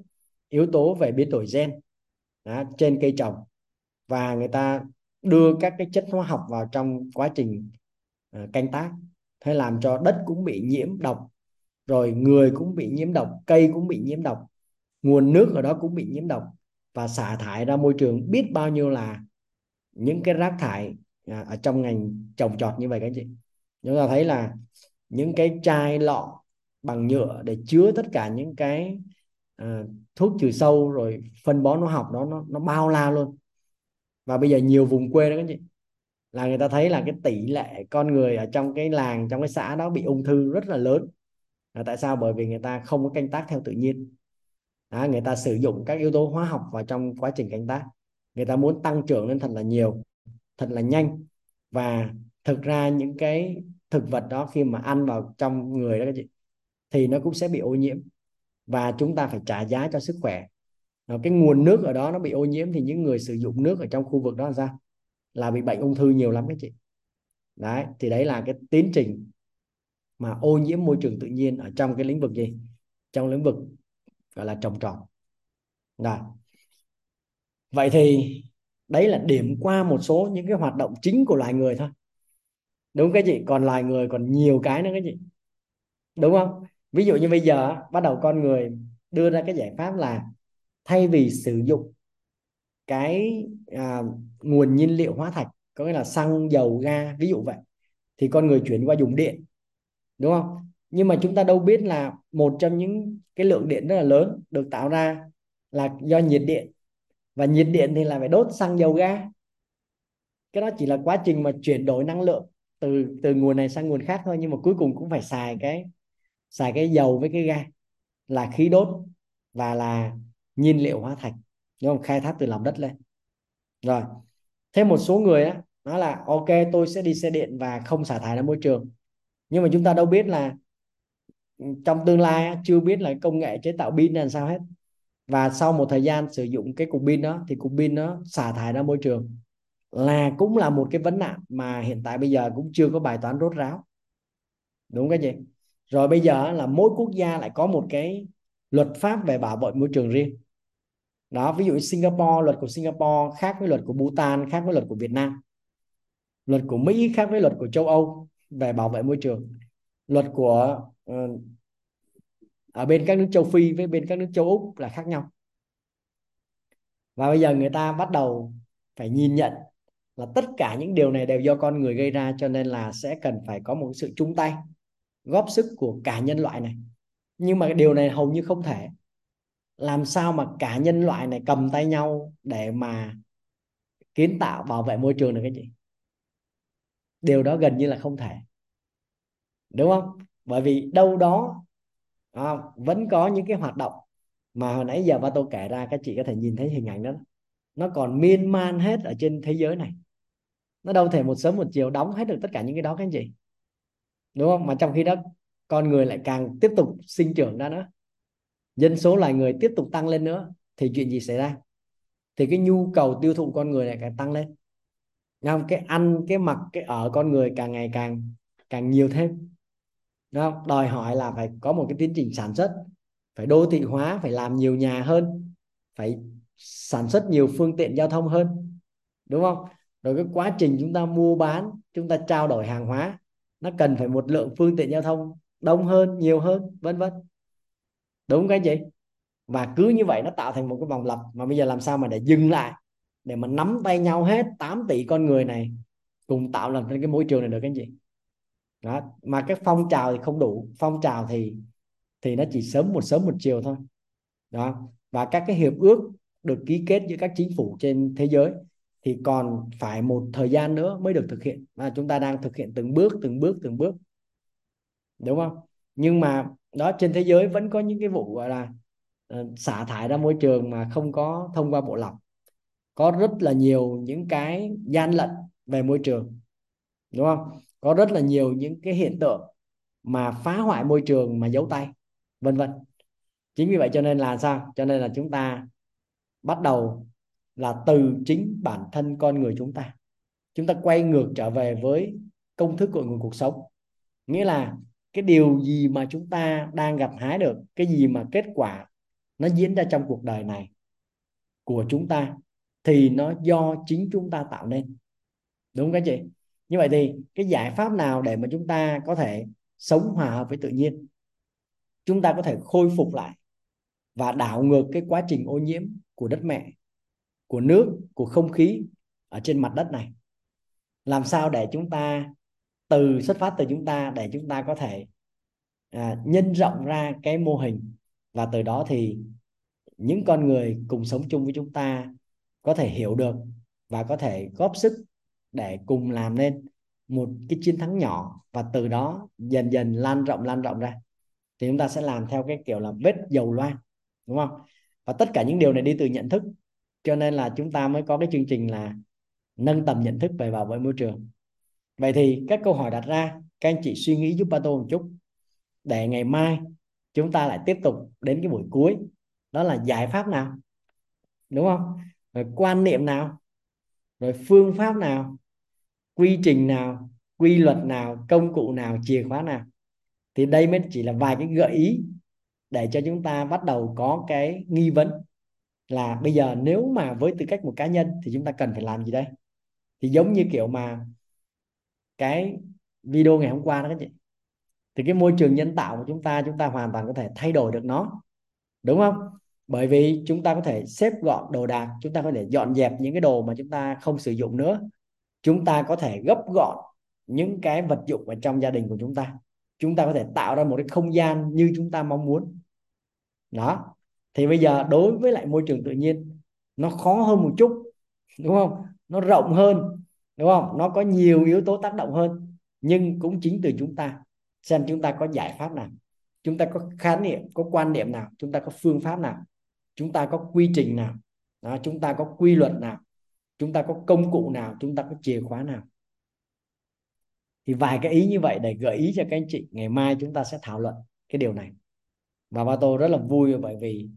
yếu tố về biến đổi gen đó, trên cây trồng. Và người ta đưa các cái chất hóa học vào trong quá trình uh, canh tác. Thế làm cho đất cũng bị nhiễm độc rồi người cũng bị nhiễm độc cây cũng bị nhiễm độc nguồn nước ở đó cũng bị nhiễm độc và xả thải ra môi trường biết bao nhiêu là những cái rác thải à, ở trong ngành trồng trọt như vậy các anh chị. Chúng ta thấy là những cái chai lọ bằng nhựa để chứa tất cả những cái uh, thuốc trừ sâu rồi phân bón nó học đó nó nó bao la luôn. Và bây giờ nhiều vùng quê đó các anh chị là người ta thấy là cái tỷ lệ con người ở trong cái làng trong cái xã đó bị ung thư rất là lớn là tại sao? Bởi vì người ta không có canh tác theo tự nhiên. À, người ta sử dụng các yếu tố hóa học vào trong quá trình canh tác. Người ta muốn tăng trưởng lên thật là nhiều thật là nhanh. Và thực ra những cái thực vật đó khi mà ăn vào trong người đó các chị thì nó cũng sẽ bị ô nhiễm. Và chúng ta phải trả giá cho sức khỏe. Cái nguồn nước ở đó nó bị ô nhiễm thì những người sử dụng nước ở trong khu vực đó là sao? Là bị bệnh ung thư nhiều lắm các chị. Đấy thì đấy là cái tiến trình mà ô nhiễm môi trường tự nhiên ở trong cái lĩnh vực gì? Trong lĩnh vực gọi là trồng trọt. Rồi. Vậy thì đấy là điểm qua một số những cái hoạt động chính của loài người thôi. Đúng cái chị còn loài người còn nhiều cái nữa cái chị đúng không? Ví dụ như bây giờ bắt đầu con người đưa ra cái giải pháp là thay vì sử dụng cái à, nguồn nhiên liệu hóa thạch có nghĩa là xăng dầu ga ví dụ vậy thì con người chuyển qua dùng điện đúng không? Nhưng mà chúng ta đâu biết là một trong những cái lượng điện rất là lớn được tạo ra là do nhiệt điện. Và nhiệt điện thì là phải đốt xăng dầu ga. Cái đó chỉ là quá trình mà chuyển đổi năng lượng từ từ nguồn này sang nguồn khác thôi, nhưng mà cuối cùng cũng phải xài cái xài cái dầu với cái ga là khí đốt và là nhiên liệu hóa thạch. Đúng không? Khai thác từ lòng đất lên. Rồi, thêm một số người á, nói là, ok, tôi sẽ đi xe điện và không xả thải ra môi trường nhưng mà chúng ta đâu biết là trong tương lai chưa biết là công nghệ chế tạo pin là sao hết. Và sau một thời gian sử dụng cái cục pin đó, thì cục pin nó xả thải ra môi trường là cũng là một cái vấn nạn mà hiện tại bây giờ cũng chưa có bài toán rốt ráo. Đúng cái gì rồi bây giờ là mỗi quốc gia lại có một cái luật pháp về bảo vệ môi trường riêng. Đó, ví dụ Singapore, luật của Singapore khác với luật của Bhutan, khác với luật của Việt Nam. Luật của Mỹ khác với luật của châu Âu về bảo vệ môi trường. Luật của uh, ở bên các nước châu Phi với bên các nước châu Úc là khác nhau. Và bây giờ người ta bắt đầu phải nhìn nhận là tất cả những điều này đều do con người gây ra cho nên là sẽ cần phải có một sự chung tay góp sức của cả nhân loại này. Nhưng mà điều này hầu như không thể. Làm sao mà cả nhân loại này cầm tay nhau để mà kiến tạo bảo vệ môi trường được cái gì? Điều đó gần như là không thể. Đúng không? Bởi vì đâu đó à, vẫn có những cái hoạt động mà hồi nãy giờ ba tôi kể ra các chị có thể nhìn thấy hình ảnh đó. Nó còn miên man hết ở trên thế giới này. Nó đâu thể một sớm một chiều đóng hết được tất cả những cái đó các anh chị. Đúng không? Mà trong khi đó con người lại càng tiếp tục sinh trưởng ra nữa. Dân số loài người tiếp tục tăng lên nữa thì chuyện gì xảy ra? Thì cái nhu cầu tiêu thụ con người lại càng tăng lên không? Cái ăn cái mặc cái ở con người càng ngày càng càng nhiều thêm. Đúng không? Đòi hỏi là phải có một cái tiến trình sản xuất, phải đô thị hóa, phải làm nhiều nhà hơn, phải sản xuất nhiều phương tiện giao thông hơn. Đúng không? Rồi cái quá trình chúng ta mua bán, chúng ta trao đổi hàng hóa, nó cần phải một lượng phương tiện giao thông đông hơn, nhiều hơn, vân vân. Đúng cái gì và cứ như vậy nó tạo thành một cái vòng lặp. Mà bây giờ làm sao mà để dừng lại? Để mà nắm tay nhau hết 8 tỷ con người này cùng tạo lập nên cái môi trường này được cái gì? Đó mà cái phong trào thì không đủ. Phong trào thì thì nó chỉ sớm một sớm một chiều thôi. Đó và các cái hiệp ước được ký kết giữa các chính phủ trên thế giới thì còn phải một thời gian nữa mới được thực hiện. Và chúng ta đang thực hiện từng bước từng bước từng bước. Đúng không? Nhưng mà đó trên thế giới vẫn có những cái vụ gọi là uh, xả thải ra môi trường mà không có thông qua bộ lọc có rất là nhiều những cái gian lận về môi trường, đúng không? Có rất là nhiều những cái hiện tượng mà phá hoại môi trường mà giấu tay, vân vân. Chính vì vậy cho nên là sao? Cho nên là chúng ta bắt đầu là từ chính bản thân con người chúng ta. Chúng ta quay ngược trở về với công thức của nguồn cuộc sống. Nghĩa là cái điều gì mà chúng ta đang gặt hái được, cái gì mà kết quả nó diễn ra trong cuộc đời này của chúng ta thì nó do chính chúng ta tạo nên. Đúng cái chị? Như vậy thì cái giải pháp nào để mà chúng ta có thể sống hòa hợp với tự nhiên? Chúng ta có thể khôi phục lại và đảo ngược cái quá trình ô nhiễm của đất mẹ của nước của không khí ở trên mặt đất này. Làm sao để chúng ta từ xuất phát từ chúng ta để chúng ta có thể à, nhân rộng ra cái mô hình và từ đó thì những con người cùng sống chung với chúng ta có thể hiểu được và có thể góp sức để cùng làm nên một cái chiến thắng nhỏ và từ đó dần dần lan rộng lan rộng ra. Thì chúng ta sẽ làm theo cái kiểu là vết dầu loang, đúng không? Và tất cả những điều này đi từ nhận thức. Cho nên là chúng ta mới có cái chương trình là nâng tầm nhận thức về bảo vệ môi trường. Vậy thì các câu hỏi đặt ra, các anh chị suy nghĩ giúp ba tô một chút. Để ngày mai chúng ta lại tiếp tục đến cái buổi cuối. Đó là giải pháp nào? Đúng không? Rồi quan niệm nào? Rồi phương pháp nào? Quy trình nào? Quy luật nào? Công cụ nào? Chìa khóa nào? Thì đây mới chỉ là vài cái gợi ý để cho chúng ta bắt đầu có cái nghi vấn là bây giờ nếu mà với tư cách một cá nhân thì chúng ta cần phải làm gì đây? Thì giống như kiểu mà cái video ngày hôm qua đó các chị. Thì cái môi trường nhân tạo của chúng ta chúng ta hoàn toàn có thể thay đổi được nó. Đúng không? Bởi vì chúng ta có thể xếp gọn đồ đạc, chúng ta có thể dọn dẹp những cái đồ mà chúng ta không sử dụng nữa. Chúng ta có thể gấp gọn những cái vật dụng ở trong gia đình của chúng ta. Chúng ta có thể tạo ra một cái không gian như chúng ta mong muốn. Đó. Thì bây giờ đối với lại môi trường tự nhiên, nó khó hơn một chút, đúng không? Nó rộng hơn, đúng không? Nó có nhiều yếu tố tác động hơn, nhưng cũng chính từ chúng ta. Xem chúng ta có giải pháp nào. Chúng ta có khái niệm, có quan niệm nào. Chúng ta có phương pháp nào chúng ta có quy trình nào? Đó, chúng ta có quy luật nào? Chúng ta có công cụ nào? Chúng ta có chìa khóa nào? Thì vài cái ý như vậy để gợi ý cho các anh chị. Ngày mai chúng ta sẽ thảo luận cái điều này. Và ba tô rất là vui bởi vì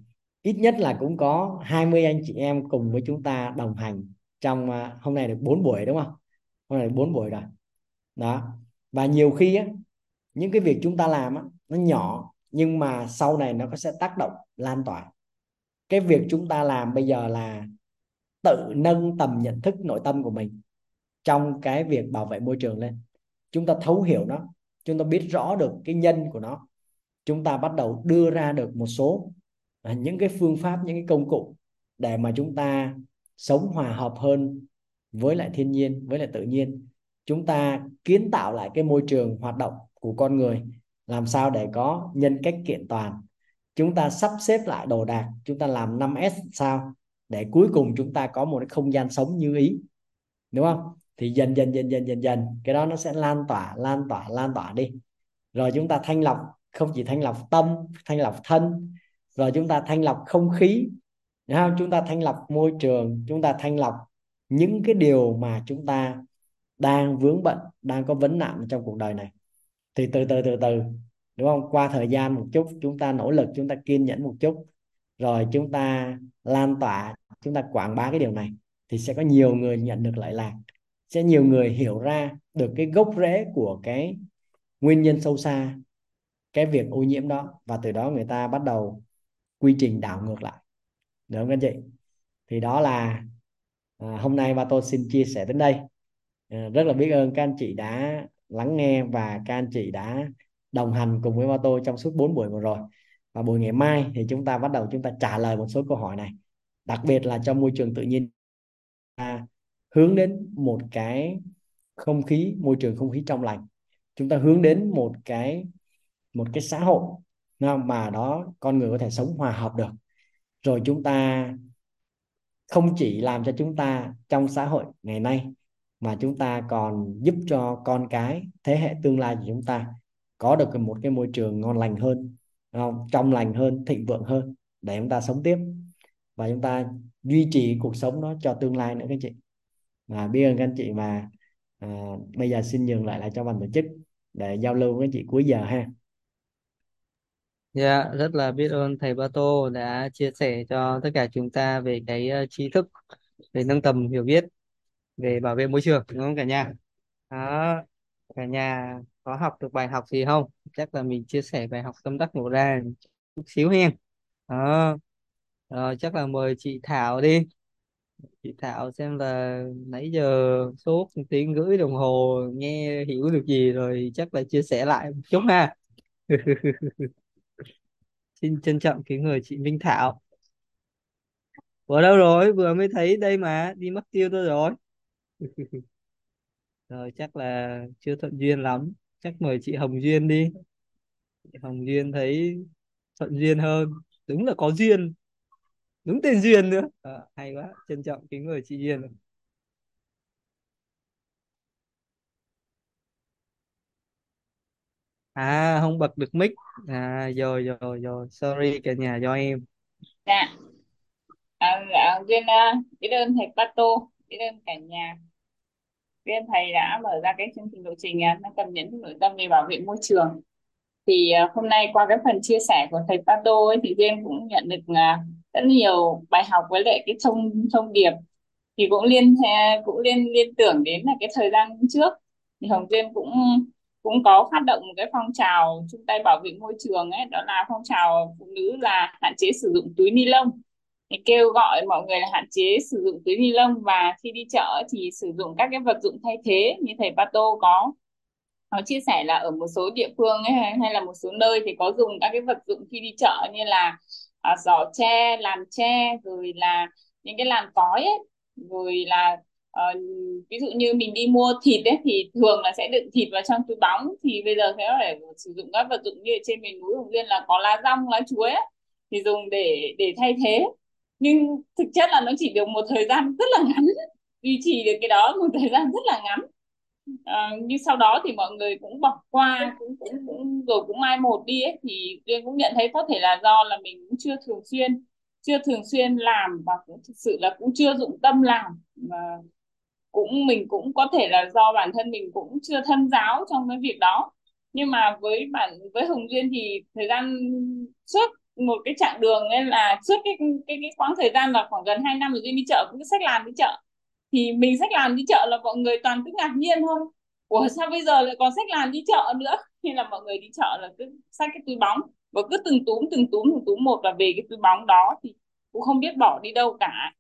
ít nhất là cũng có 20 anh chị em cùng với chúng ta đồng hành trong à, hôm nay được 4 buổi đúng không? Hôm nay được 4 buổi rồi. Đó. Và nhiều khi á, những cái việc chúng ta làm á, nó nhỏ nhưng mà sau này nó sẽ tác động lan tỏa cái việc chúng ta làm bây giờ là tự nâng tầm nhận thức nội tâm của mình trong cái việc bảo vệ môi trường lên. Chúng ta thấu hiểu nó, chúng ta biết rõ được cái nhân của nó. Chúng ta bắt đầu đưa ra được một số à, những cái phương pháp, những cái công cụ để mà chúng ta sống hòa hợp hơn với lại thiên nhiên, với lại tự nhiên. Chúng ta kiến tạo lại cái môi trường hoạt động của con người, làm sao để có nhân cách kiện toàn chúng ta sắp xếp lại đồ đạc, chúng ta làm 5S sao? Để cuối cùng chúng ta có một cái không gian sống như ý. Đúng không? Thì dần dần dần dần dần dần, cái đó nó sẽ lan tỏa lan tỏa lan tỏa đi. Rồi chúng ta thanh lọc, không chỉ thanh lọc tâm, thanh lọc thân. Rồi chúng ta thanh lọc không khí. Đúng không? chúng ta thanh lọc môi trường, chúng ta thanh lọc những cái điều mà chúng ta đang vướng bận, đang có vấn nạn trong cuộc đời này. Thì từ từ từ từ đúng không? Qua thời gian một chút chúng ta nỗ lực chúng ta kiên nhẫn một chút. Rồi chúng ta lan tỏa chúng ta quảng bá cái điều này thì sẽ có nhiều người nhận được lợi lạc. Sẽ nhiều người hiểu ra được cái gốc rễ của cái nguyên nhân sâu xa cái việc ô nhiễm đó. Và từ đó người ta bắt đầu quy trình đảo ngược lại. Được không anh chị? Thì đó là à, hôm nay ba tôi xin chia sẻ đến đây. À, rất là biết ơn các anh chị đã lắng nghe và các anh chị đã đồng hành cùng với ba tôi trong suốt 4 buổi vừa rồi. Và buổi ngày mai thì chúng ta bắt đầu chúng ta trả lời một số câu hỏi này. Đặc biệt là trong môi trường tự nhiên, ta hướng đến một cái không khí, môi trường không khí trong lành. Chúng ta hướng đến một cái một cái xã hội mà đó, con người có thể sống hòa hợp được. Rồi chúng ta không chỉ làm cho chúng ta trong xã hội ngày nay, mà chúng ta còn giúp cho con cái, thế hệ tương lai của chúng ta có được một cái môi trường ngon lành hơn không? trong lành hơn thịnh vượng hơn để chúng ta sống tiếp và chúng ta duy trì cuộc sống đó cho tương lai nữa các chị và biết ơn các anh chị và à, bây giờ xin nhường lại lại cho ban tổ chức để giao lưu với chị cuối giờ ha Dạ, rất là biết ơn thầy Ba Tô đã chia sẻ cho tất cả chúng ta về cái uh, tri thức về nâng tầm hiểu biết về bảo vệ môi trường đúng không cả nhà? Đó, cả nhà có học được bài học gì không? Chắc là mình chia sẻ bài học tâm đắc ngộ ra chút xíu hen. Đó, rồi chắc là mời chị Thảo đi. Chị Thảo xem là nãy giờ suốt tiếng rưỡi đồng hồ nghe hiểu được gì rồi chắc là chia sẻ lại một chút ha. Xin trân trọng cái người chị Minh Thảo. vừa đâu rồi? Vừa mới thấy đây mà, đi mất tiêu tôi rồi. Rồi chắc là chưa thuận duyên lắm. Chắc mời chị Hồng Duyên đi. Chị Hồng Duyên thấy thuận duyên hơn. Đúng là có duyên. Đúng tên Duyên nữa. À, hay quá, trân trọng kính mời chị Duyên. À, không bật được mic. À, rồi rồi rồi, sorry cả nhà do em. Dạ, à, dạ Duyên uh, biết ơn thầy Pato, biết ơn cả nhà. Biết thầy đã mở ra cái chương trình lộ trình uh, nâng tầm nhận thức nội tâm về bảo vệ môi trường. Thì à, hôm nay qua cái phần chia sẻ của thầy Pato ấy thì Duyên cũng nhận được à, rất nhiều bài học với lại cái thông thông điệp. Thì cũng liên cũng liên liên tưởng đến là cái thời gian trước. Thì Hồng Duyên cũng cũng có phát động một cái phong trào chung tay bảo vệ môi trường ấy đó là phong trào phụ nữ là hạn chế sử dụng túi ni lông thì kêu gọi mọi người là hạn chế sử dụng túi ni lông và khi đi chợ thì sử dụng các cái vật dụng thay thế như thầy Pato có nó chia sẻ là ở một số địa phương ấy, hay là một số nơi thì có dùng các cái vật dụng khi đi chợ như là à, giỏ tre, làm tre rồi là những cái làn cói ấy rồi là uh, ví dụ như mình đi mua thịt ấy thì thường là sẽ đựng thịt vào trong túi bóng. Thì bây giờ thế để sử dụng các vật dụng như ở trên miền núi Hồng Liên là có lá rong lá chuối ấy, thì dùng để để thay thế nhưng thực chất là nó chỉ được một thời gian rất là ngắn. Duy trì được cái đó một thời gian rất là ngắn. À, nhưng sau đó thì mọi người cũng bỏ qua cũng cũng, cũng rồi cũng mai một đi ấy. Thì Duyên cũng nhận thấy có thể là do là mình cũng chưa thường xuyên chưa thường xuyên làm và cũng thực sự là cũng chưa dụng tâm làm. Và cũng mình cũng có thể là do bản thân mình cũng chưa thân giáo trong cái việc đó. Nhưng mà với bản với Hồng Duyên thì thời gian suốt một cái chặng đường nên là suốt cái cái cái quãng thời gian là khoảng gần 2 năm rồi đi chợ, cũng cứ sách làm đi chợ. Thì mình sách làm đi chợ là mọi người toàn cứ ngạc nhiên thôi. Ủa, sao bây giờ lại còn sách làm đi chợ nữa? Nên là mọi người đi chợ là cứ sách cái túi bóng và cứ từng túm từng túm từng túm một là về cái túi bóng đó thì cũng không biết bỏ đi đâu cả.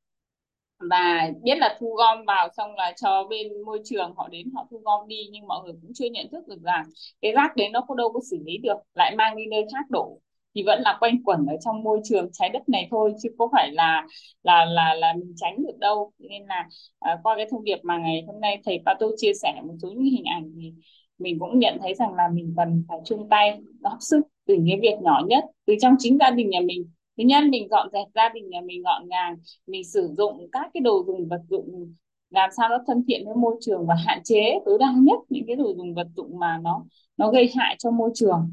Và biết là thu gom vào xong là cho bên môi trường họ đến họ thu gom đi, nhưng mọi người cũng chưa nhận thức được rằng cái rác đấy nó có đâu có xử lý được, lại mang đi nơi khác đổ thì vẫn là quanh quẩn ở trong môi trường trái đất này thôi chứ có phải là là là là mình tránh được đâu. Nên là à, qua cái thông điệp mà ngày hôm nay thầy Pato chia sẻ một số những hình ảnh thì mình cũng nhận thấy rằng là mình cần phải chung tay góp sức từ những việc nhỏ nhất từ trong chính gia đình nhà mình. Thứ nhất mình dọn dẹp gia đình nhà mình gọn gàng mình sử dụng các cái đồ dùng vật dụng làm sao nó thân thiện với môi trường và hạn chế tối đa nhất những cái đồ dùng vật dụng mà nó nó gây hại cho môi trường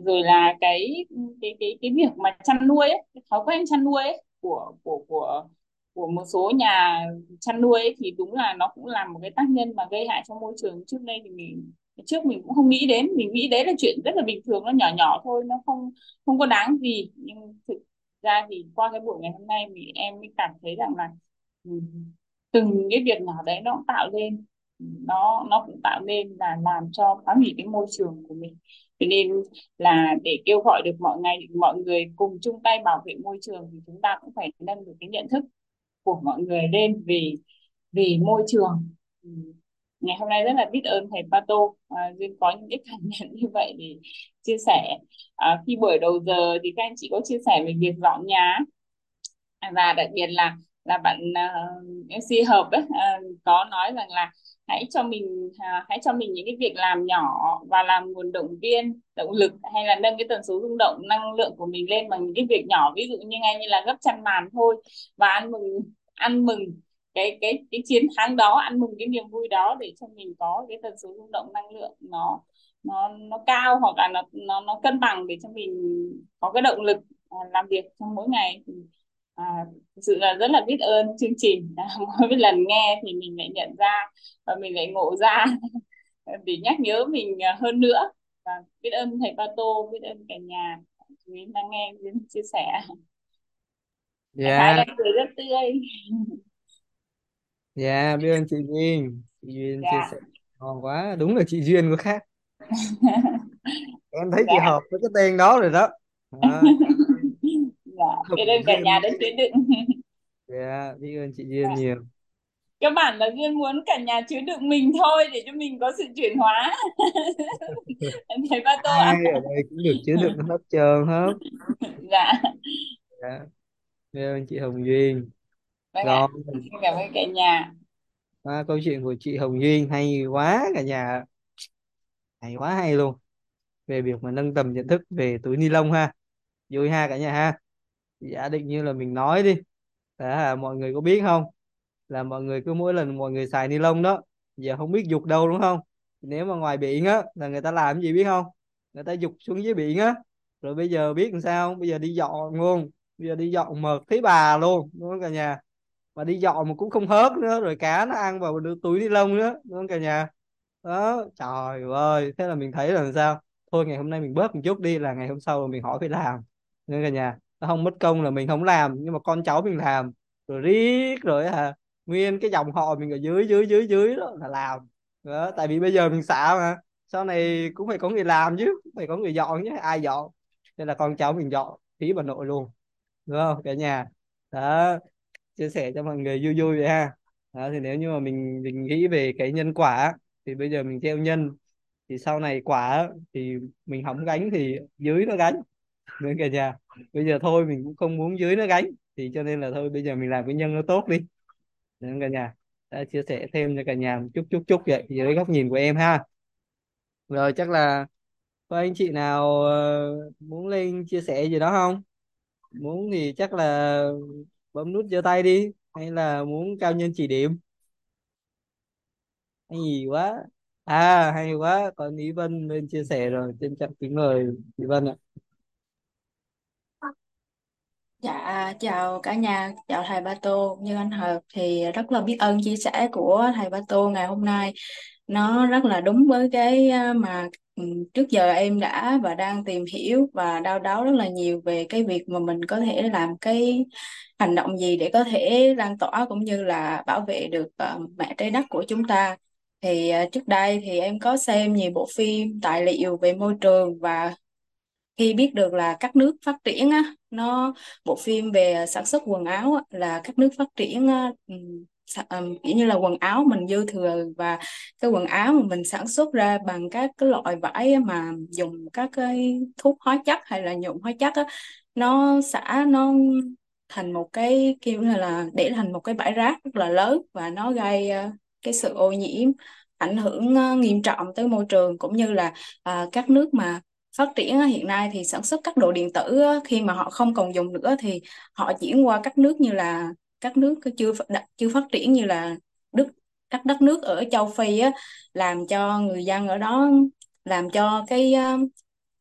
rồi là cái cái cái cái việc mà chăn nuôi ấy, cái thói quen chăn nuôi ấy, của của của của một số nhà chăn nuôi ấy, thì đúng là nó cũng là một cái tác nhân mà gây hại cho môi trường. Trước đây thì mình trước mình cũng không nghĩ đến mình nghĩ đấy là chuyện rất là bình thường nó nhỏ nhỏ thôi nó không không có đáng gì. Nhưng thực ra thì qua cái buổi ngày hôm nay thì em mới cảm thấy rằng là ừ, từng cái việc nhỏ đấy nó cũng tạo lên nó nó cũng tạo nên là làm cho phá hủy cái môi trường của mình cho nên là để kêu gọi được mọi ngày mọi người cùng chung tay bảo vệ môi trường thì chúng ta cũng phải nâng được cái nhận thức của mọi người lên vì vì môi trường. Ừ. Ngày hôm nay rất là biết ơn thầy Pato. À, duyên có những cái cảm nhận như vậy để chia sẻ. À, khi buổi đầu giờ thì các anh chị có chia sẻ về việc dọn nhà. Và đặc biệt là là bạn à, uh, MC hợp ấy, uh, à, có nói rằng là hãy cho mình à, hãy cho mình những cái việc làm nhỏ và làm nguồn động viên, động lực hay là nâng cái tần số rung động, năng lượng của mình lên bằng những cái việc nhỏ. Ví dụ như ngay như là gấp chăn màn thôi và ăn mừng ăn mừng cái cái cái chiến thắng đó, ăn mừng cái niềm vui đó để cho mình có cái tần số rung động, năng lượng nó nó nó cao hoặc là nó nó nó cân bằng để cho mình có cái động lực à, làm việc trong mỗi ngày. thì À, thực sự là rất là biết ơn chương trình. À, mỗi lần nghe thì mình lại nhận ra và mình lại ngộ ra. Để nhắc nhớ mình à, hơn nữa. Và biết ơn thầy Pato biết ơn cả nhà. Chú ý đang nghe Duyên chia sẻ. Dạ Thái đang cười rất tươi. Dạ biết ơn chị Duyên chị Duyên chia dạ. sẻ. Ngon quá. Đúng là chị Duyên có khác. Em thấy chị dạ. hợp với cái tên đó rồi đó. À, dạ biết ơn cả nhà đã chứa đựng. Dạ biết ơn chị Duyên nhiều. Các bạn là Duyên muốn cả nhà chứa đựng mình thôi để cho mình có sự chuyển hóa. Thầy Pato ai ạ. Ở đây cũng được chứa đựng hết trơn hết. Dạ. Dạ. Biết ơn chị Hồng Duyên. Vâng rồi ạ xin cảm ơn cả nhà. À, câu chuyện của chị Hồng Duyên hay quá cả nhà. Hay quá hay luôn. Về việc mà nâng tầm nhận thức về túi ni lông ha. Vui ha cả nhà ha giả định như là mình nói đi. À, mọi người có biết không? Là mọi người cứ mỗi lần mọi người xài ni lông đó giờ không biết dục đâu đúng không? Nếu mà ngoài biển á là người ta làm cái gì biết không? Người ta dục xuống dưới biển á. Rồi bây giờ biết làm sao bây giờ đi dọn luôn. Bây giờ đi dọn mệt thấy bà luôn đúng không cả nhà? Mà đi dọn mà cũng không hớt nữa rồi cá nó ăn vào túi ni lông nữa đúng không cả nhà? Đó trời ơi thế là mình thấy là làm sao? Thôi ngày hôm nay mình bớt một chút đi là ngày hôm sau mình hỏi phải làm nên cả nhà? Không mất công là mình không làm nhưng mà con cháu mình làm. Rồi riết rồi à nguyên cái dòng họ mình ở dưới dưới dưới dưới đó là làm. Đó, tại vì bây giờ mình xả mà sau này cũng phải có người làm chứ phải có người dọn chứ ai dọn. Nên là con cháu mình dọn phí bà nội luôn. Đúng không cả nhà? Đó chia sẻ cho mọi người vui vui vậy ha. Đó, thì nếu như mà mình mình nghĩ về cái nhân quả thì bây giờ mình theo nhân. Thì sau này quả thì mình không gánh thì dưới nó gánh nữa cả nhà. Bây giờ thôi, mình cũng không muốn dưới nó gánh. Thì cho nên là thôi, bây giờ mình làm cái nhân nó tốt đi. Nên cả nhà? Đã chia sẻ thêm cho cả nhà một chút chút chút vậy. Dưới góc nhìn của em ha. Rồi, chắc là có anh chị nào ờ, muốn lên chia sẻ gì đó không? Muốn thì chắc là bấm nút giơ tay đi, hay là muốn cao nhân chỉ điểm? Hay gì quá. À hay quá. Còn Ý Vân lên chia sẻ rồi. Trên trọng kính mời Ý Vân ạ. Dạ, chào cả nhà, chào thầy Ba Tô. Như anh Hợp thì rất là biết ơn chia sẻ của thầy Ba Tô ngày hôm nay. Nó rất là đúng với cái à, mà ừ, trước giờ em đã và đang tìm hiểu và đau đáu rất là nhiều về cái việc mà mình có thể làm cái hành động gì để có thể lan tỏa cũng như là bảo vệ được ờ, mẹ trái đất của chúng ta. Thì ờ, trước đây thì em có xem nhiều bộ phim tài liệu về môi trường và khi biết được là các nước phát triển á nó bộ phim về sản xuất quần áo là các nước phát triển kiểu như là quần áo mình dư thừa và cái quần áo mà mình sản xuất ra bằng các cái loại vải mà dùng các cái thuốc hóa chất hay là nhuộm hóa chất á nó xả nó thành một cái kiểu như là để thành một cái bãi rác rất là lớn và nó gây ờ, cái sự ô nhiễm ảnh hưởng ờ, nghiêm trọng tới môi trường cũng như là à, các nước mà phát triển hiện nay thì sản xuất các đồ điện tử khi mà họ không còn dùng nữa thì họ chuyển qua các nước như là các nước chưa chưa phát triển như là Đức các đất nước ở châu Phi á, làm cho người dân ở đó làm cho cái ờ,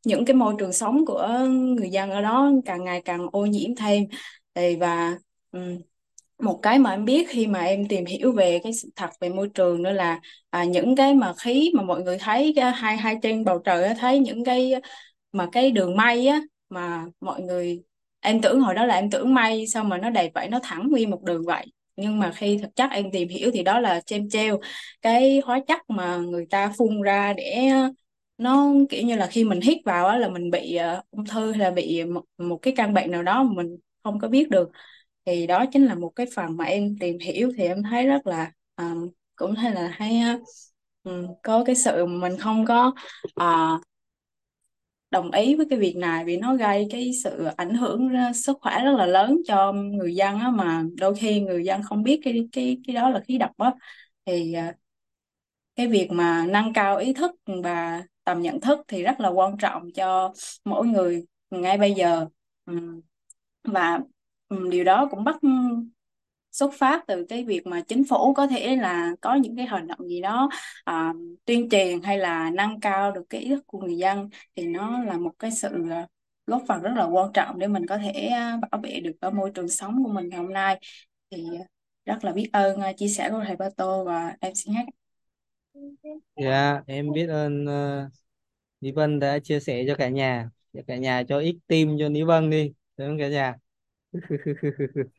những cái môi trường sống của người dân ở đó càng ngày càng ô nhiễm thêm. Thì và một cái mà em biết khi mà em tìm hiểu về cái sự thật về môi trường nữa là à, những cái mà khí mà mọi người thấy cái hai hai trên bầu trời á, thấy những cái mà cái đường mây á mà mọi người em tưởng hồi đó là em tưởng mây xong mà nó đầy vậy nó thẳng nguyên một đường vậy. Nhưng mà khi thực chất em tìm hiểu thì đó là chêm treo cái hóa chất mà người ta phun ra để nó kiểu như là khi mình hít vào á là mình bị ờ, ung thư hay là bị một, một cái căn bệnh nào đó mà mình không có biết được thì đó chính là một cái phần mà em tìm hiểu thì em thấy rất là um, cũng hay là hay ha. um, có cái sự mình không có uh, đồng ý với cái việc này vì nó gây cái sự ảnh hưởng sức khỏe rất là lớn cho người dân á mà đôi khi người dân không biết cái cái cái đó là khí độc á thì ờ, cái việc mà nâng cao ý thức và tầm nhận thức thì rất là quan trọng cho mỗi người ngay bây giờ ừ, và Ừ, điều đó cũng bắt ừ, xuất phát từ cái việc mà chính phủ có thể là có những cái hành động gì đó à, tuyên truyền hay là nâng cao được cái ý thức của người dân thì nó là một cái sự à, góp phần rất là quan trọng để mình có thể à, bảo vệ được cái môi trường sống của mình ngày hôm nay. Thì à, rất là biết ơn chia sẻ của thầy Ba Tô và em xin hát dạ em biết ơn ờ, uh, Lý Vân đã chia sẻ cho cả nhà. Cho cả nhà cho ít tim cho Lý Vân đi đúng cả nhà?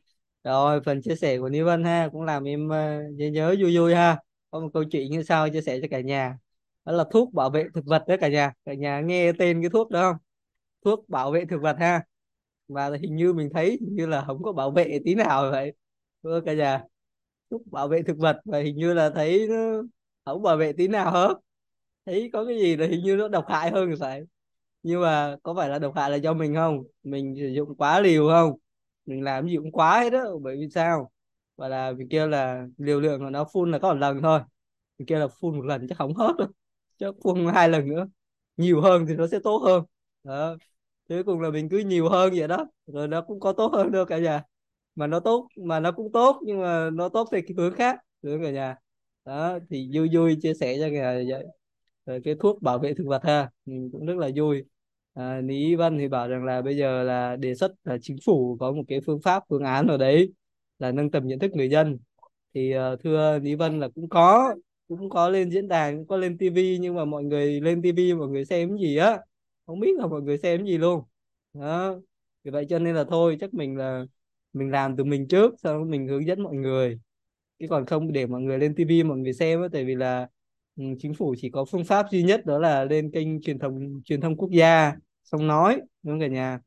rồi phần chia sẻ của Lý Vân ha cũng làm em uh, nhớ nhớ vui vui ha. Có một câu chuyện như sau chia sẻ cho cả nhà. Đó là thuốc bảo vệ thực vật đó cả nhà. Cả nhà nghe tên cái thuốc đó không? Thuốc bảo vệ thực vật ha. Và hình như mình thấy hình như là không có bảo vệ tí nào vậy. Thưa cả nhà? Thuốc bảo vệ thực vật và hình như là thấy nó không bảo vệ tí nào hết. Thấy có cái gì là hình như nó độc hại hơn phải. Nhưng mà có phải là độc hại là do mình không? Mình sử dụng quá liều không? Mình làm gì cũng quá hết đó bởi vì sao? Và là mình kia là liều lượng của nó phun là có một lần thôi. Mình kia là phun một lần chắc không hết đâu chắc phun hai lần nữa. Nhiều hơn thì nó sẽ tốt hơn. Đó. Cuối cùng là mình cứ nhiều hơn vậy đó, rồi nó cũng có tốt hơn đâu cả nhà. Mà nó tốt, mà nó cũng tốt, nhưng mà nó tốt theo cái hướng khác, hướng cả nhà. Đó, thì vui vui chia sẻ cho cả nhà vậy. Rồi cái thuốc bảo vệ thực vật ha, mình cũng rất là vui à, Lý Văn thì bảo rằng là bây giờ là đề xuất là chính phủ có một cái phương pháp phương án ở đấy là nâng tầm nhận thức người dân. Thì uh, thưa Lý Văn là cũng có cũng có lên diễn đàn cũng có lên tivi nhưng mà mọi người lên tivi mọi người xem gì á không biết là mọi người xem gì luôn. Đó vì vậy cho nên là thôi chắc mình là mình làm từ mình trước sau đó mình hướng dẫn mọi người. Chứ còn không để mọi người lên tivi mọi người xem á tại vì là Ừ, chính phủ chỉ có phương pháp duy nhất đó là lên kênh truyền thông truyền thông quốc gia, xong nói, đúng không cả nhà?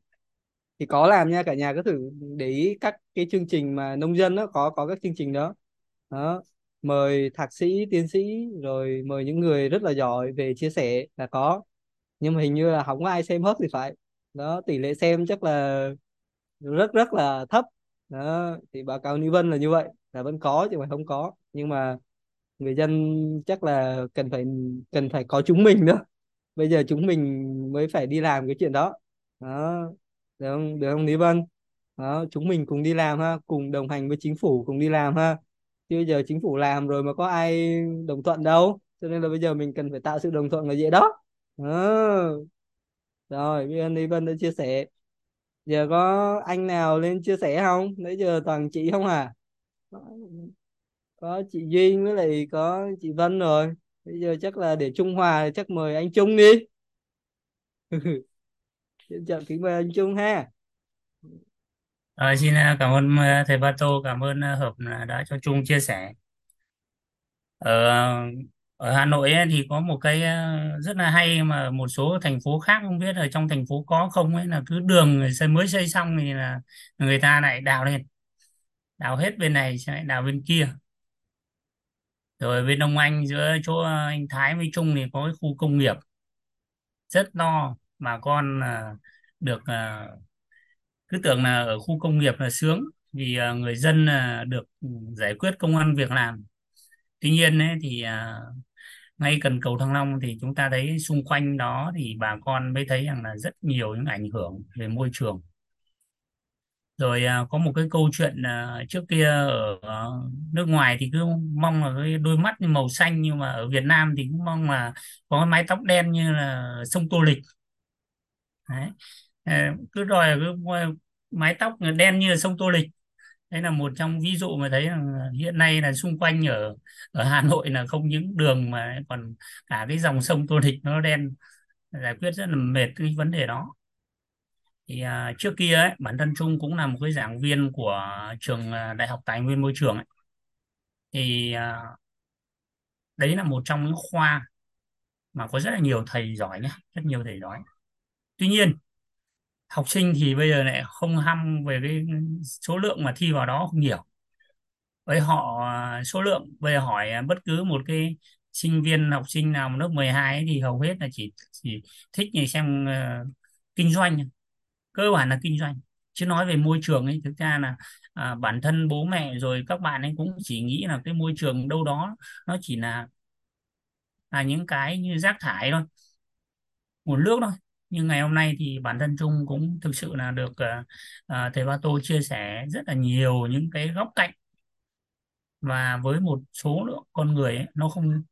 Thì có làm nha, cả nhà cứ thử để ý các cái chương trình mà nông dân đó, có có các chương trình đó. Đó, mời thạc sĩ, tiến sĩ, rồi mời những người rất là giỏi về chia sẻ là có. Nhưng mà hình như là không có ai xem hết thì phải. Đó, tỷ lệ xem chắc là rất rất là thấp. Đó, thì báo cáo như Vân là như vậy. Là vẫn có chứ mà không có. Nhưng mà người dân chắc là cần phải cần phải có chúng mình nữa. Bây giờ chúng mình mới phải đi làm cái chuyện đó. Đó, được không? Được không Lý Vân? Đó, chúng mình cùng đi làm ha, cùng đồng hành với chính phủ cùng đi làm ha. Chứ bây giờ chính phủ làm rồi mà có ai đồng thuận đâu. Cho nên là bây giờ mình cần phải tạo sự đồng thuận là dễ đó. Đó. rồi, biết ơn Lý Vân đã chia sẻ. Giờ có anh nào lên chia sẻ không? Nãy giờ toàn chị không à? Có chị Duyên với lại có chị Vân rồi bây giờ chắc là để Trung Hòa chắc mời anh Trung đi Xin chào kính mời anh Trung ha à, xin à, cảm ơn à, thầy Ba Tô, cảm ơn à, Hợp đã cho Trung chia sẻ. Ở ở Hà Nội ấy, thì có một cái rất là hay mà một số thành phố khác không biết ở trong thành phố có không ấy là cứ đường xây mới xây xong thì là người ta lại đào lên, đào hết bên này lại đào bên kia. Rồi bên Đông Anh giữa chỗ ờ, anh Thái với Trung thì có cái khu công nghiệp rất to mà con ờ, được ờ, cứ tưởng là ở khu công nghiệp là sướng vì người dân được ừ, giải quyết công ăn việc làm. Tuy nhiên ấy, thì ngay cần cầu Thăng Long thì chúng ta thấy xung quanh đó thì bà con mới thấy rằng là rất nhiều những ảnh hưởng về môi trường rồi à, có một cái câu chuyện à, trước kia ở à, nước ngoài thì cứ mong là cái đôi mắt màu xanh, nhưng mà ở Việt Nam thì cũng mong là có cái mái tóc đen như là sông Tô Lịch. Đấy. Ờ, cứ đòi cứ mái tóc đen như là sông Tô Lịch. Đấy là một trong ví dụ mà thấy là hiện nay là xung quanh ở ở Hà Nội là không những đường mà còn cả cái dòng sông Tô Lịch nó đen. Giải quyết rất là mệt cái vấn đề đó thì à, trước kia ấy, bản thân Trung cũng là một cái giảng viên của trường à, Đại học Tài nguyên Môi trường ấy. thì à, đấy là một trong những khoa mà có rất là nhiều thầy giỏi nhé rất nhiều thầy giỏi. Tuy nhiên học sinh thì bây giờ lại không ham về cái số lượng mà thi vào đó không nhiều. Với họ à, số lượng bây giờ hỏi à, bất cứ một cái sinh viên học sinh nào lớp 12 ấy, thì hầu hết là chỉ chỉ thích như xem uh, kinh doanh cơ bản là kinh doanh. Chứ nói về môi trường ấy thực ra là à, bản thân bố mẹ rồi các bạn ấy cũng chỉ nghĩ là cái môi trường đâu đó nó chỉ là là những cái như rác thải thôi nguồn nước thôi. Nhưng ngày hôm nay thì bản thân Trung cũng thực sự là được uh, thầy Ba Tô chia sẻ rất là nhiều những cái góc cạnh. Và với một số lượng con người ấy, nó không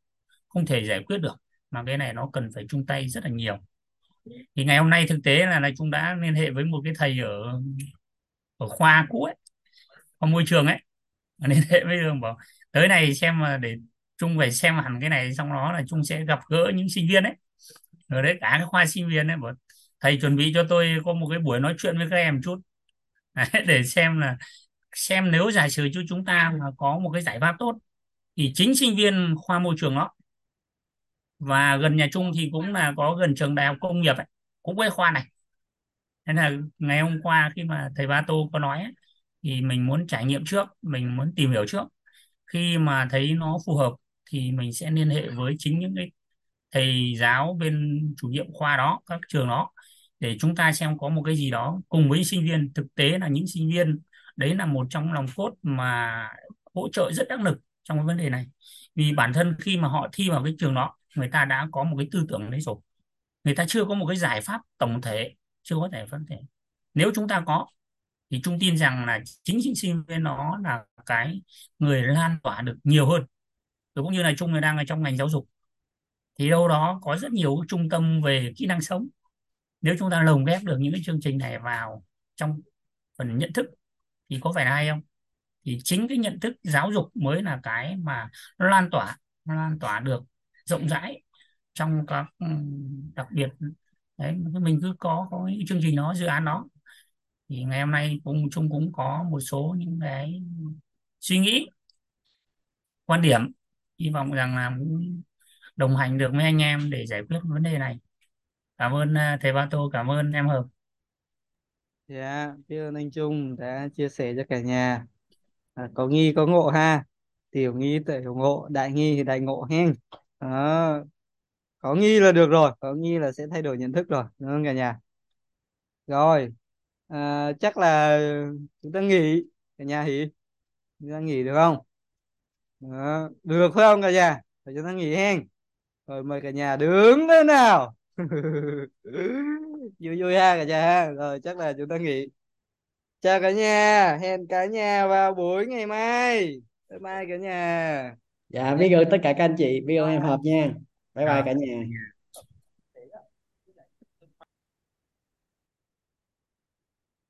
không thể giải quyết được. Mà cái này nó cần phải chung tay rất là nhiều thì ngày hôm nay thực tế là là chúng đã liên hệ với một cái thầy ở ở khoa cũ ấy khoa môi trường ấy. Liên hệ với đường bảo tới này xem mà để Trung phải xem hẳn cái này xong đó là Trung sẽ gặp gỡ những sinh viên ấy. Ở đấy cả cái khoa sinh viên ấy bảo thầy chuẩn bị cho tôi có một cái buổi nói chuyện với các em chút. Đấy, để xem là xem nếu giả sử cho chúng ta mà có một cái giải pháp tốt thì chính sinh viên khoa môi trường đó và gần nhà Trung thì cũng là có gần trường đại học công nghiệp ấy, cũng với khoa này. Nên là ngày hôm qua khi mà thầy Ba Tô có nói ấy, thì mình muốn trải nghiệm trước mình muốn tìm hiểu trước. Khi mà thấy nó phù hợp thì mình sẽ liên hệ với chính những cái thầy giáo bên chủ nhiệm khoa đó các trường đó để chúng ta xem có một cái gì đó cùng với sinh viên. Thực tế là những sinh viên đấy là một trong lòng cốt mà hỗ trợ rất đắc lực trong cái vấn đề này. Vì bản thân khi mà họ thi vào cái trường đó người ta đã có một cái tư tưởng đấy rồi. Người ta chưa có một cái giải pháp tổng thể, chưa có thể phân thể. Nếu chúng ta có, thì chúng tin rằng là chính chính sinh viên nó là cái người lan tỏa được nhiều hơn. Cũng như là chung đang ở trong ngành giáo dục. Thì đâu đó có rất nhiều trung tâm về kỹ năng sống. Nếu chúng ta lồng ghép được những cái chương trình này vào trong phần nhận thức, thì có phải là hay không? Thì chính cái nhận thức giáo dục mới là cái mà nó lan tỏa, nó lan tỏa được rộng rãi trong các ừ, đặc biệt đấy mình cứ có có những chương trình đó dự án đó. Thì ngày hôm nay cũng chung cũng có một số những cái suy nghĩ quan điểm hy vọng rằng là đồng hành được với anh em để giải quyết vấn đề này. Cảm ơn à, thầy Ba Tô cảm ơn em Hợp. Dạ biết ơn anh Trung đã chia sẻ cho cả nhà. À, có nghi có ngộ ha. Tiểu nghi tiểu ngộ đại nghi thì đại ngộ hen à, có nghi là được rồi có nghi là sẽ thay đổi nhận thức rồi đúng không cả nhà? Rồi à, chắc là chúng ta nghỉ cả nhà hỉ, chúng ta nghỉ được không? Đó. được phải không cả nhà? Rồi chúng ta nghỉ hen. Rồi mời cả nhà đứng lên nào? Vui vui ha cả nhà ha. Rồi chắc là chúng ta nghỉ. Chào cả nhà hẹn cả nhà vào buổi ngày mai. Bye bye cả nhà dạ biết ơn tất cả các anh chị biết ơn em hợp nha. Bye bye cả nhà